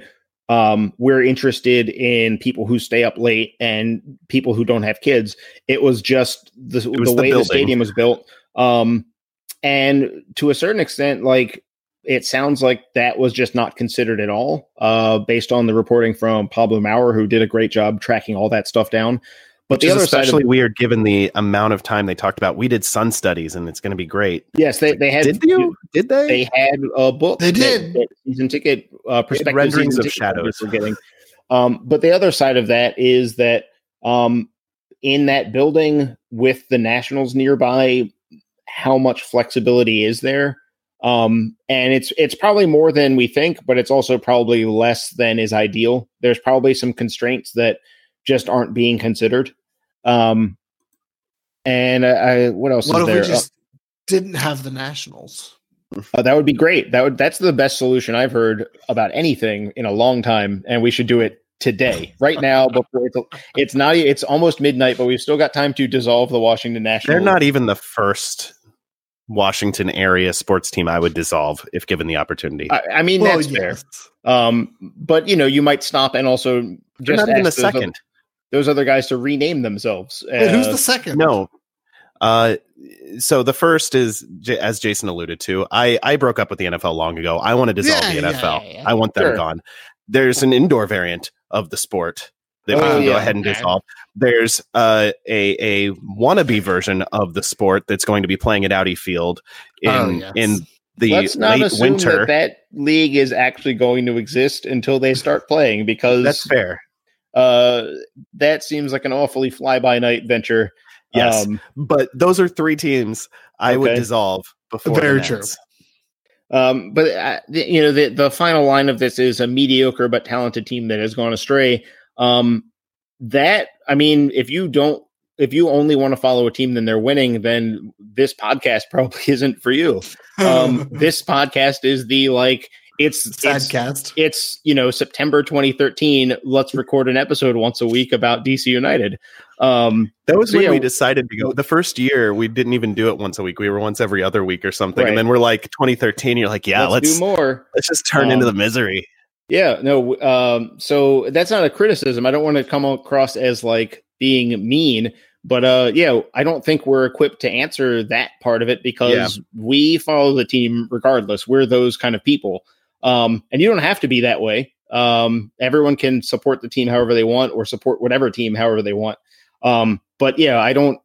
Speaker 1: um, we're interested in people who stay up late and people who don't have kids. It was just the, was the, the way building. the stadium was built. Um, and to a certain extent, like it sounds like that was just not considered at all, uh, based on the reporting from Pablo Maurer, who did a great job tracking all that stuff down.
Speaker 3: But Which the other especially of, weird given the amount of time they talked about. We did sun studies, and it's going to be great.
Speaker 1: Yes, they, they had.
Speaker 3: Did you? Did they?
Speaker 1: They had a book.
Speaker 2: They did
Speaker 1: that, that season ticket uh, perspective
Speaker 3: renderings of shadows.
Speaker 1: We're getting. Um, but the other side of that is that um, in that building with the Nationals nearby, how much flexibility is there? Um, and it's it's probably more than we think, but it's also probably less than is ideal. There's probably some constraints that just aren't being considered. Um, and I, I what else what is there? just
Speaker 2: uh, didn't have the Nationals.
Speaker 1: Uh, that would be great. That would that's the best solution I've heard about anything in a long time, and we should do it today, right now. Before it's it's not it's almost midnight, but we've still got time to dissolve the Washington Nationals.
Speaker 3: They're not even the first Washington area sports team I would dissolve if given the opportunity.
Speaker 1: I, I mean, well, that's yes. fair. Um, but you know, you might stop and also just
Speaker 3: not even a second
Speaker 1: those other guys to rename themselves.
Speaker 2: Wait, uh, who's the second?
Speaker 3: No. Uh, so the first is, as Jason alluded to, I, I broke up with the NFL long ago. I want to dissolve yeah, the NFL. Yeah, yeah, I want them sure. gone. There's an indoor variant of the sport that oh, we can go ahead and dissolve. There's uh, a a wannabe version of the sport that's going to be playing at Audi Field in oh, yes. in the Let's not late assume winter.
Speaker 1: That, that league is actually going to exist until they start playing because
Speaker 3: that's fair
Speaker 1: uh, that seems like an awfully fly by night venture.
Speaker 3: Yes, um, but those are three teams I okay. would dissolve before.
Speaker 2: Very true.
Speaker 1: Um, but uh, you know, the the final line of this is a mediocre but talented team that has gone astray. Um, that I mean, if you don't, if you only want to follow a team then they're winning, then this podcast probably isn't for you. Um, this podcast is the like it's
Speaker 2: Sadcast.
Speaker 1: It's, it's you know September 2013. Let's record an episode once a week about DC United. Um,
Speaker 3: that was so when yeah, we decided to go. The first year we didn't even do it once a week. We were once every other week or something. Right. And then we're like 2013. You're like, yeah, let's, let's
Speaker 1: do more.
Speaker 3: Let's just turn um, into the misery.
Speaker 1: Yeah, no. Um, so that's not a criticism. I don't want to come across as like being mean. But uh, yeah, I don't think we're equipped to answer that part of it because yeah. we follow the team regardless. We're those kind of people. Um, and you don't have to be that way. Um, everyone can support the team however they want or support whatever team however they want. Um, but yeah, I don't,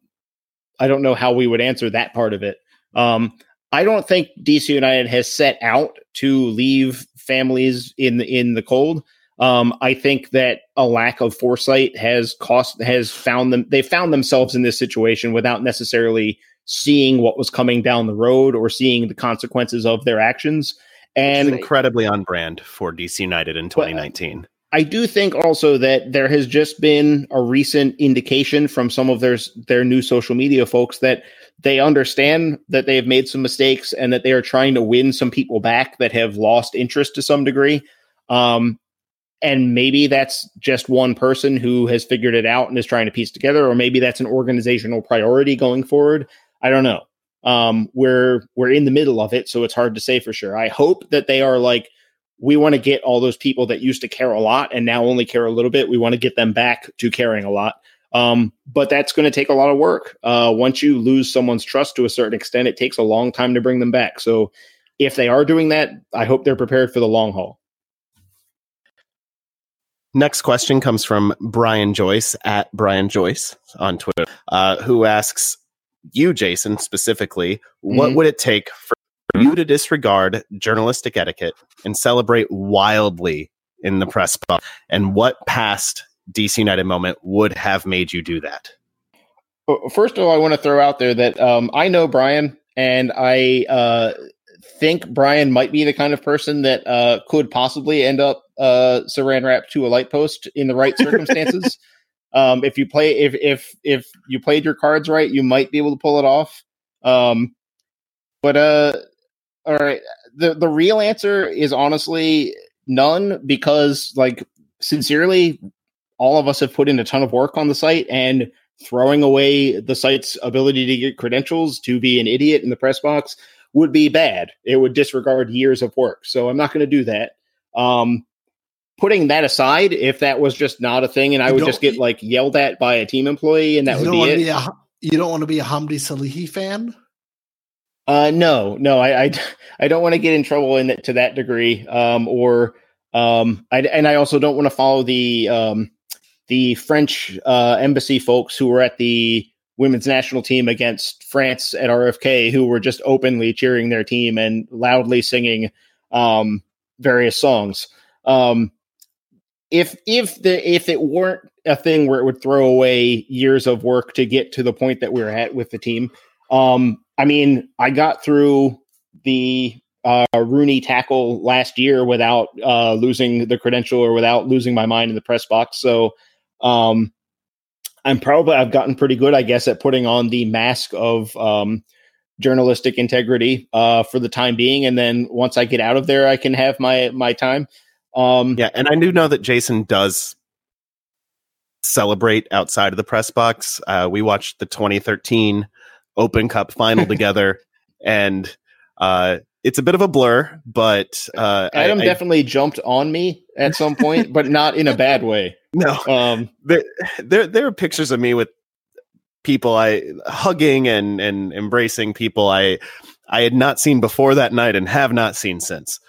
Speaker 1: I don't know how we would answer that part of it. Um, I don't think DC United has set out to leave families in the, in the cold. Um, I think that a lack of foresight has cost has found them. They found themselves in this situation without necessarily seeing what was coming down the road or seeing the consequences of their actions and
Speaker 3: incredibly on brand for DC United in 2019.
Speaker 1: I do think also that there has just been a recent indication from some of their their new social media folks that they understand that they have made some mistakes and that they are trying to win some people back that have lost interest to some degree. Um, and maybe that's just one person who has figured it out and is trying to piece together, or maybe that's an organizational priority going forward. I don't know. Um, we're we're in the middle of it, so it's hard to say for sure. I hope that they are like we want to get all those people that used to care a lot and now only care a little bit. We want to get them back to caring a lot. Um, but that's going to take a lot of work. Uh, once you lose someone's trust to a certain extent, it takes a long time to bring them back. So if they are doing that, I hope they're prepared for the long haul.
Speaker 3: Next question comes from Brian Joyce at Brian Joyce on Twitter, uh, who asks you, Jason, specifically, what mm-hmm. would it take for you to disregard journalistic etiquette and celebrate wildly in the press box? And what past DC United moment would have made you do that?
Speaker 1: First of all, I want to throw out there that um, I know Brian, and I uh, think Brian might be the kind of person that uh, could possibly end up uh, saran wrap to a light post in the right circumstances. Um, if you play, if if if you played your cards right, you might be able to pull it off. Um, but uh, all right, the the real answer is honestly none because, like, sincerely, all of us have put in a ton of work on the site and throwing away the site's ability to get credentials to be an idiot in the press box would be bad. It would disregard years of work. So I'm not going to do that. Um, putting that aside, if that was just not a thing and I you would just get like yelled at by a team employee and that would be it. Be
Speaker 2: a, you don't want to be a Hamdi Salihi fan?
Speaker 1: Uh, no, no, I, I, I don't want to get in trouble in that, to that degree. Um, or, um, I, and I also don't want to follow the, um, the French, uh, embassy folks who were at the, women's national team against France at RFK, who were just openly cheering their team and loudly singing um, various songs. Um, if if the if it weren't a thing where it would throw away years of work to get to the point that we are at with the team, um, I mean, I got through the uh, Rooney tackle last year without uh, losing the credential or without losing my mind in the press box. So um, I'm probably I've gotten pretty good, I guess, at putting on the mask of um, journalistic integrity uh, for the time being, and then once I get out of there, I can have my my time.
Speaker 3: Um, yeah, and I do know that Jason does celebrate outside of the press box. Uh, we watched the 2013 Open Cup final together, and uh, it's a bit of a blur. But uh,
Speaker 1: Adam I, definitely I, jumped on me at some point, but not in a bad way.
Speaker 3: No, um, there, there there are pictures of me with people I hugging and and embracing people I I had not seen before that night and have not seen since,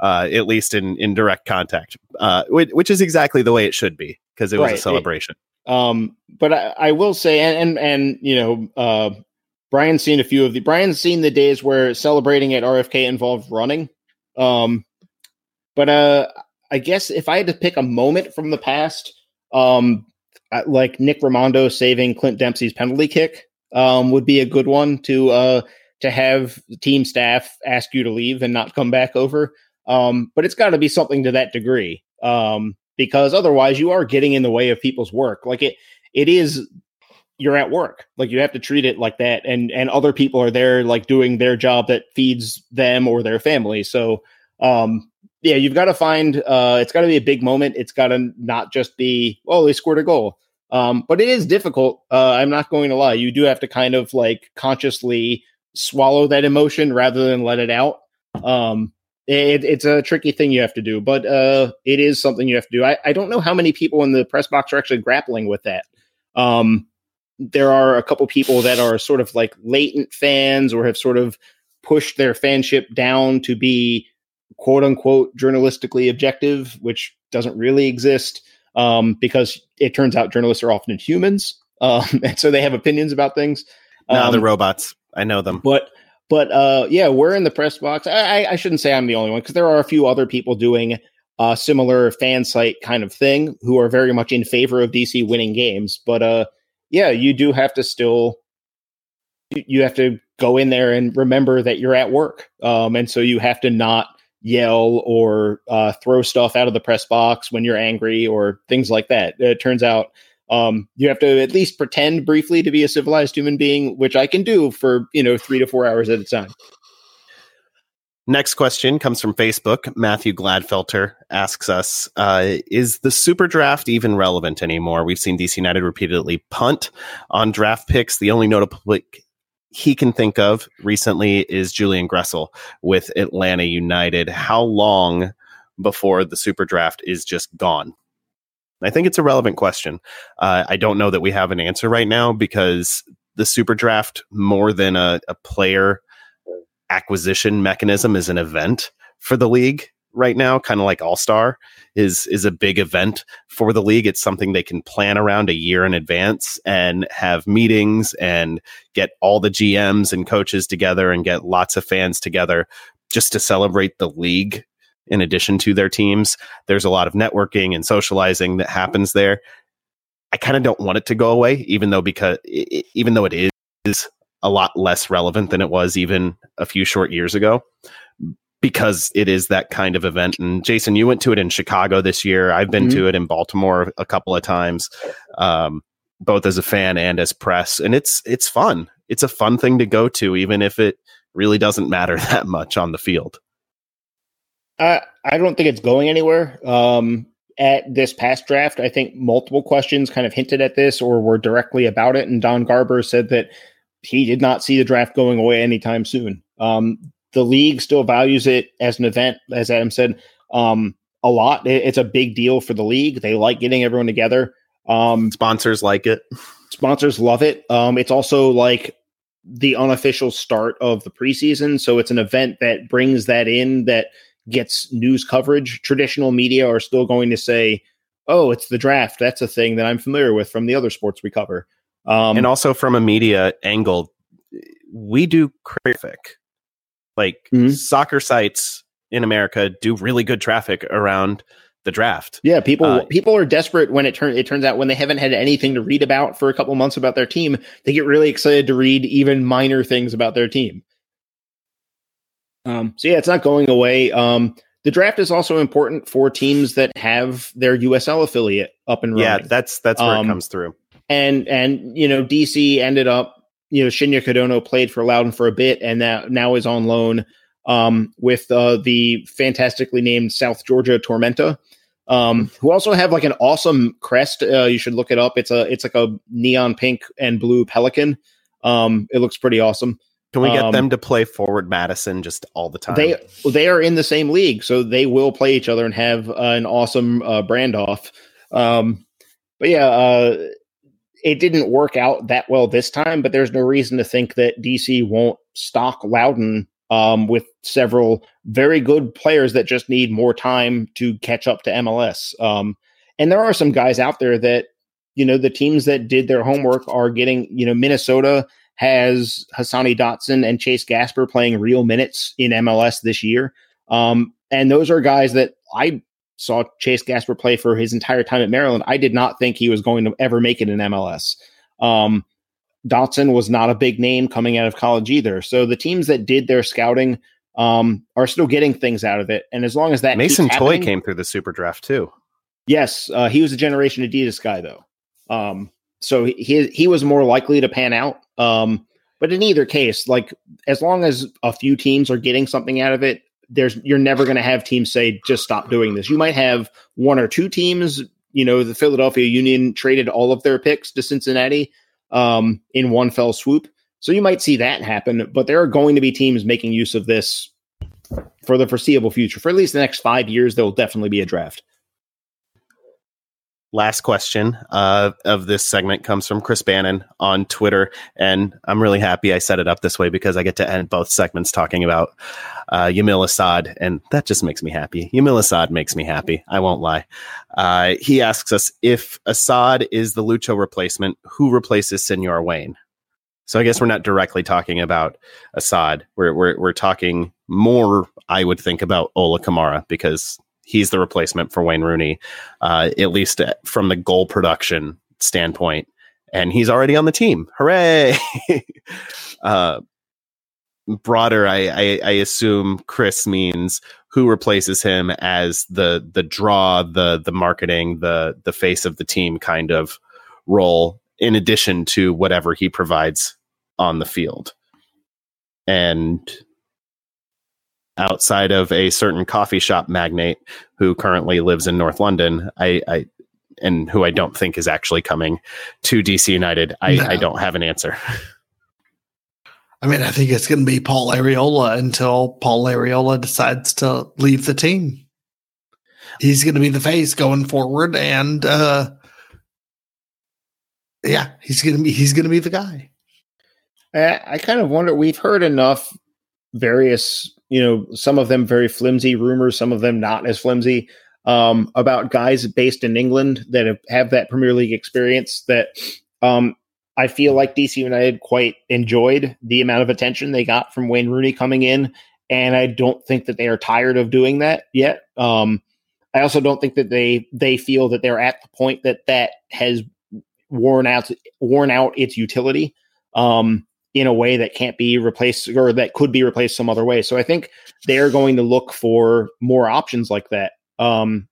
Speaker 3: uh, at least in in direct contact, uh, which, which, is exactly the way it should be because it was right. a celebration.
Speaker 1: It, um, but I, I, will say, and and, and you know, uh, Brian's seen a few of the Brian's seen the days where celebrating at RFK involved running. Um, but uh, I guess if I had to pick a moment from the past, um, like Nick Rimando saving Clint Dempsey's penalty kick um, would be a good one to uh, to have team staff ask you to leave and not come back over. Um, but it's got to be something to that degree um, because otherwise you are getting in the way of people's work. Like it, it is you're at work. Like you have to treat it like that, and and other people are there like doing their job that feeds them or their family. So um, yeah, you've got to find. Uh, it's got to be a big moment. It's got to not just be, oh, they scored a goal. Um, but it is difficult. Uh, I'm not going to lie. You do have to kind of like consciously swallow that emotion rather than let it out. Um, it, it's a tricky thing you have to do, but uh, it is something you have to do. I, I, don't know how many people in the press box are actually grappling with that. Um, there are a couple people that are sort of like latent fans or have sort of pushed their fanship down to be quote unquote journalistically objective, which doesn't really exist um, because it turns out journalists are often humans, um, and so they have opinions about things.
Speaker 3: Um, no, the robots. I know them.
Speaker 1: But but uh, yeah, we're in the press box. I, I shouldn't say I'm the only one because there are a few other people doing a similar fan site kind of thing who are very much in favor of DC winning games. But uh, yeah, you do have to still you have to go in there and remember that you're at work, um, and so you have to not yell or uh, throw stuff out of the press box when you're angry or things like that. It turns out um, you have to at least pretend briefly to be a civilized human being, which I can do for you know three to four hours at a time.
Speaker 3: Next question comes from Facebook. Matthew Gladfelter asks us, uh, is the super draft even relevant anymore? We've seen DC United repeatedly punt on draft picks. The only notable pick he can think of recently is Julian Gressel with Atlanta United. How long before the super draft is just gone? I think it's a relevant question. Uh, I don't know that we have an answer right now because the super draft, more than a, a player acquisition mechanism is an event for the league right now, kind of like All Star is is a big event for the league. It's something they can plan around a year in advance and have meetings and get all the GMs and coaches together and get lots of fans together just to celebrate the league in addition to their teams. There's a lot of networking and socializing that happens there. I kind of don't want it to go away, even though because even though it is a lot less relevant than it was even a few short years ago because it is that kind of event. And Jason, you went to it in Chicago this year. I've been mm-hmm. to it in Baltimore a couple of times, um, both as a fan and as press, and it's it's fun. It's a fun thing to go to, even if it really doesn't matter that much on the field.
Speaker 1: I I don't think it's going anywhere. Um, at this past draft, I think multiple questions kind of hinted at this or were directly about it. And Don Garber said that he did not see the draft going away anytime soon. Um, the league still values it as an event, as Adam said, um, a lot. It, it's a big deal for the league. They like getting everyone together.
Speaker 3: Um, sponsors like it.
Speaker 1: Sponsors love it. Um, it's also like the unofficial start of the preseason, so it's an event that brings that in that gets news coverage. Traditional media are still going to say, "Oh, it's the draft." That's a thing that I'm familiar with from the other sports we cover.
Speaker 3: Um, and also from a media angle, we do traffic. Like mm-hmm. soccer sites in America do really good traffic around the draft.
Speaker 1: Yeah, people uh, people are desperate when it turns it turns out when they haven't had anything to read about for a couple months about their team, they get really excited to read even minor things about their team. Um, so yeah, it's not going away. Um, the draft is also important for teams that have their USL affiliate up and running.
Speaker 3: Yeah, that's that's where um, it comes through
Speaker 1: and and you know DC ended up you know Shinya Kadono played for Loudoun for a bit and now now is on loan um, with uh, the fantastically named South Georgia Tormenta, um, who also have like an awesome crest. Uh, you should look it up. It's a it's like a neon pink and blue pelican. Um, it looks pretty awesome.
Speaker 3: Can we get um, them to play forward Madison just all the time?
Speaker 1: They they are in the same league, so they will play each other and have uh, an awesome uh, brand off. Um, but yeah, uh, it didn't work out that well this time, but there's no reason to think that DC won't stock Loudoun um, with several very good players that just need more time to catch up to MLS. Um, and there are some guys out there that, you know, the teams that did their homework are getting, you know, Minnesota has Hassani Dotson and Chase Gasper playing real minutes in MLS this year. Um, and those are guys that I saw Chase Gasper play for his entire time at Maryland, I did not think he was going to ever make it in MLS. Um, Dotson was not a big name coming out of college either. So the teams that did their scouting um, are still getting things out of it. And as long as that
Speaker 3: Mason Toye came through the super draft too.
Speaker 1: Yes, uh, he was a Generation Adidas guy though. Um, so he he was more likely to pan out. Um, but in either case, like as long as a few teams are getting something out of it, there's you're never going to have teams say just stop doing this. You might have one or two teams. You know, the Philadelphia Union traded all of their picks to Cincinnati um, in one fell swoop. So you might see that happen, but there are going to be teams making use of this for the foreseeable future. For at least the next five years, there will definitely be a draft
Speaker 3: last question uh, of this segment comes from Chris Bannon on Twitter, and I'm really happy I set it up this way because I get to end both segments talking about uh, Yamil Asad, and that just makes me happy. Yamil Asad makes me happy. I won't lie. Uh, he asks us if Asad is the Lucho replacement, who replaces Senor Wayne? So I guess we're not directly talking about Asad. We're we're we're talking more, I would think, about Ola Kamara because he's the replacement for Wayne Rooney, uh, at least from the goal production standpoint. And he's already on the team. Hooray! uh, broader, I, I, I, assume Chris means who replaces him as the the draw, the the marketing, the the face of the team kind of role, in addition to whatever he provides on the field. And outside of a certain coffee shop magnate who currently lives in North London. I, I and who I don't think is actually coming to DC United. I, no. I don't have an answer.
Speaker 2: I mean, I think it's going to be Paul Arriola until Paul Arriola decides to leave the team. He's going to be the face going forward, and uh, yeah, he's going to be he's going to be the guy.
Speaker 1: I, I kind of wonder. We've heard enough various, you know, some of them very flimsy rumors, some of them not as flimsy um, about guys based in England that have, have that Premier League experience that um, I feel like DC United quite enjoyed the amount of attention they got from Wayne Rooney coming in. And I don't think that they are tired of doing that yet. Um, I also don't think that they they feel that they're at the point that that has worn out worn out its utility um, in a way that can't be replaced or that could be replaced some other way. So I think they're going to look for more options like that. Um,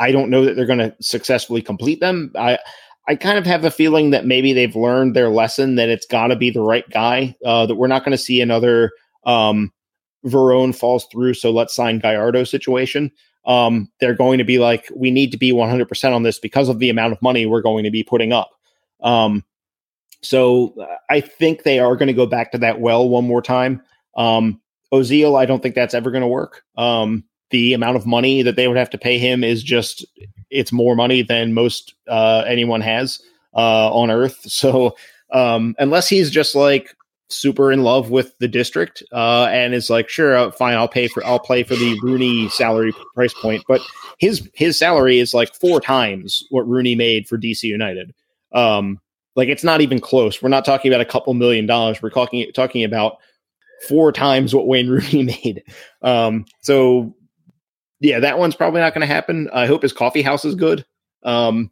Speaker 1: I don't know that they're going to successfully complete them. I I kind of have a feeling that maybe they've learned their lesson that it's got to be the right guy. Uh, that we're not going to see another um, Veron falls through, so let's sign Gallardo situation. Um, they're going to be like, we need to be 100% on this because of the amount of money we're going to be putting up. Um, so uh, I think they are going to go back to that well one more time. Um, Ozil, I don't think that's ever going to work. Um, the amount of money that they would have to pay him is just it's more money than most uh, anyone has uh, on earth. So um, unless he's just like super in love with the district uh, and is like, sure, uh, fine, I'll pay for I'll play for the Rooney salary price point, but his his salary is like four times what Rooney made for DC United. Um, like it's not even close. We're not talking about a couple million dollars. We're talking talking about four times what Wayne Rooney made. Um, so yeah, that one's probably not going to happen. I hope his coffee house is good. Um,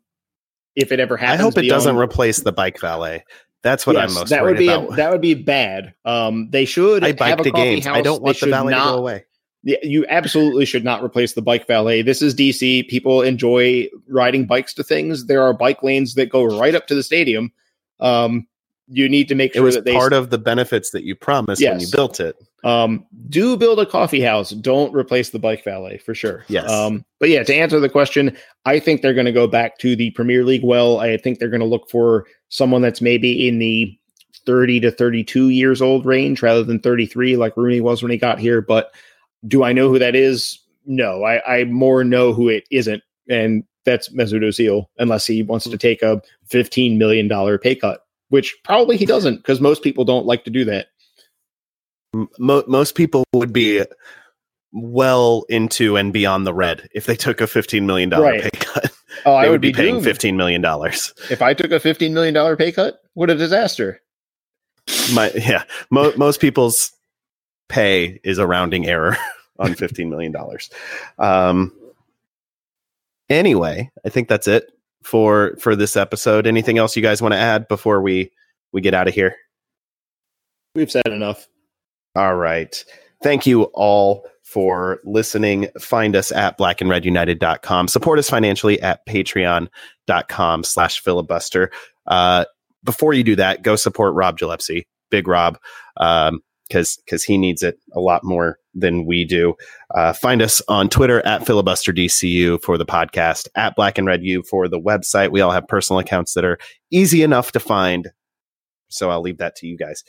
Speaker 1: if it ever happens,
Speaker 3: I hope it beyond, doesn't replace the bike valet. That's what yes, I'm most
Speaker 1: that
Speaker 3: would
Speaker 1: be
Speaker 3: about.
Speaker 1: A, that would be bad. Um, they should.
Speaker 3: I bike to games. House. I don't want they the valet not, to go away.
Speaker 1: Yeah, you absolutely should not replace the bike valet. This is DC. People enjoy riding bikes to things. There are bike lanes that go right up to the stadium. Um, you need to make sure
Speaker 3: it was
Speaker 1: that they
Speaker 3: part of the benefits that you promised yes. when you built it.
Speaker 1: Um, do build a coffee house. Don't replace the bike valet for sure.
Speaker 3: Yes.
Speaker 1: Um, but yeah, to answer the question, I think they're going to go back to the Premier League. Well, I think they're going to look for someone that's maybe in the 30 to 32 years old range rather than 33 like Rooney was when he got here. But do I know who that is? No, I, I more know who it isn't. And that's Mesut Ozil, unless he wants to take a $15 million pay cut which probably he doesn't because most people don't like to do that.
Speaker 3: Mo- most people would be well into and beyond the red if they took a $15 million right. pay cut. Oh, I would, would be, be paying $15 million.
Speaker 1: If I took a $15 million pay cut, what a disaster.
Speaker 3: My, yeah. Mo- most people's pay is a rounding error on $15 million. Um, anyway, I think that's it for for this episode. Anything else you guys want to add before we we get out of here?
Speaker 1: We've said enough.
Speaker 3: All right. Thank you all for listening. Find us at blackandredunited.com. Support us financially at patreon.com slash filibuster. Uh, before you do that, go support Rob Gillespie, Big Rob. Um, because because he needs it a lot more than we do. Uh, find us on Twitter at filibusterdcu for the podcast, at Black and Red U for the website. We all have personal accounts that are easy enough to find, so I'll leave that to you guys.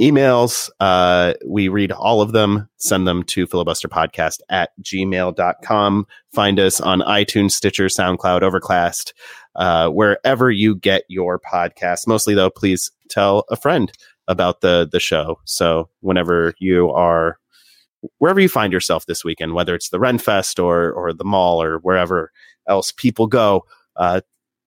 Speaker 3: Emails, uh, we read all of them. Send them to filibusterpodcast at gmail.com. Find us on iTunes, Stitcher, SoundCloud, Overcast, uh, wherever you get your podcast. Mostly, though, please tell a friend about the the show. So whenever you are wherever you find yourself this weekend, whether it's the Renfest or or the mall or wherever else people go, uh,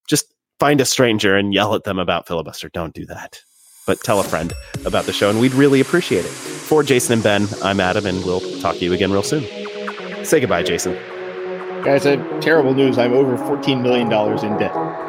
Speaker 3: just find a stranger and yell at them about filibuster. Don't do that. But tell a friend about the show, and we'd really appreciate it. For Jason and Ben, I'm Adam, and we'll talk to you again real soon. Say goodbye, Jason.
Speaker 1: Guys, I have terrible news. I'm over $14 million in debt.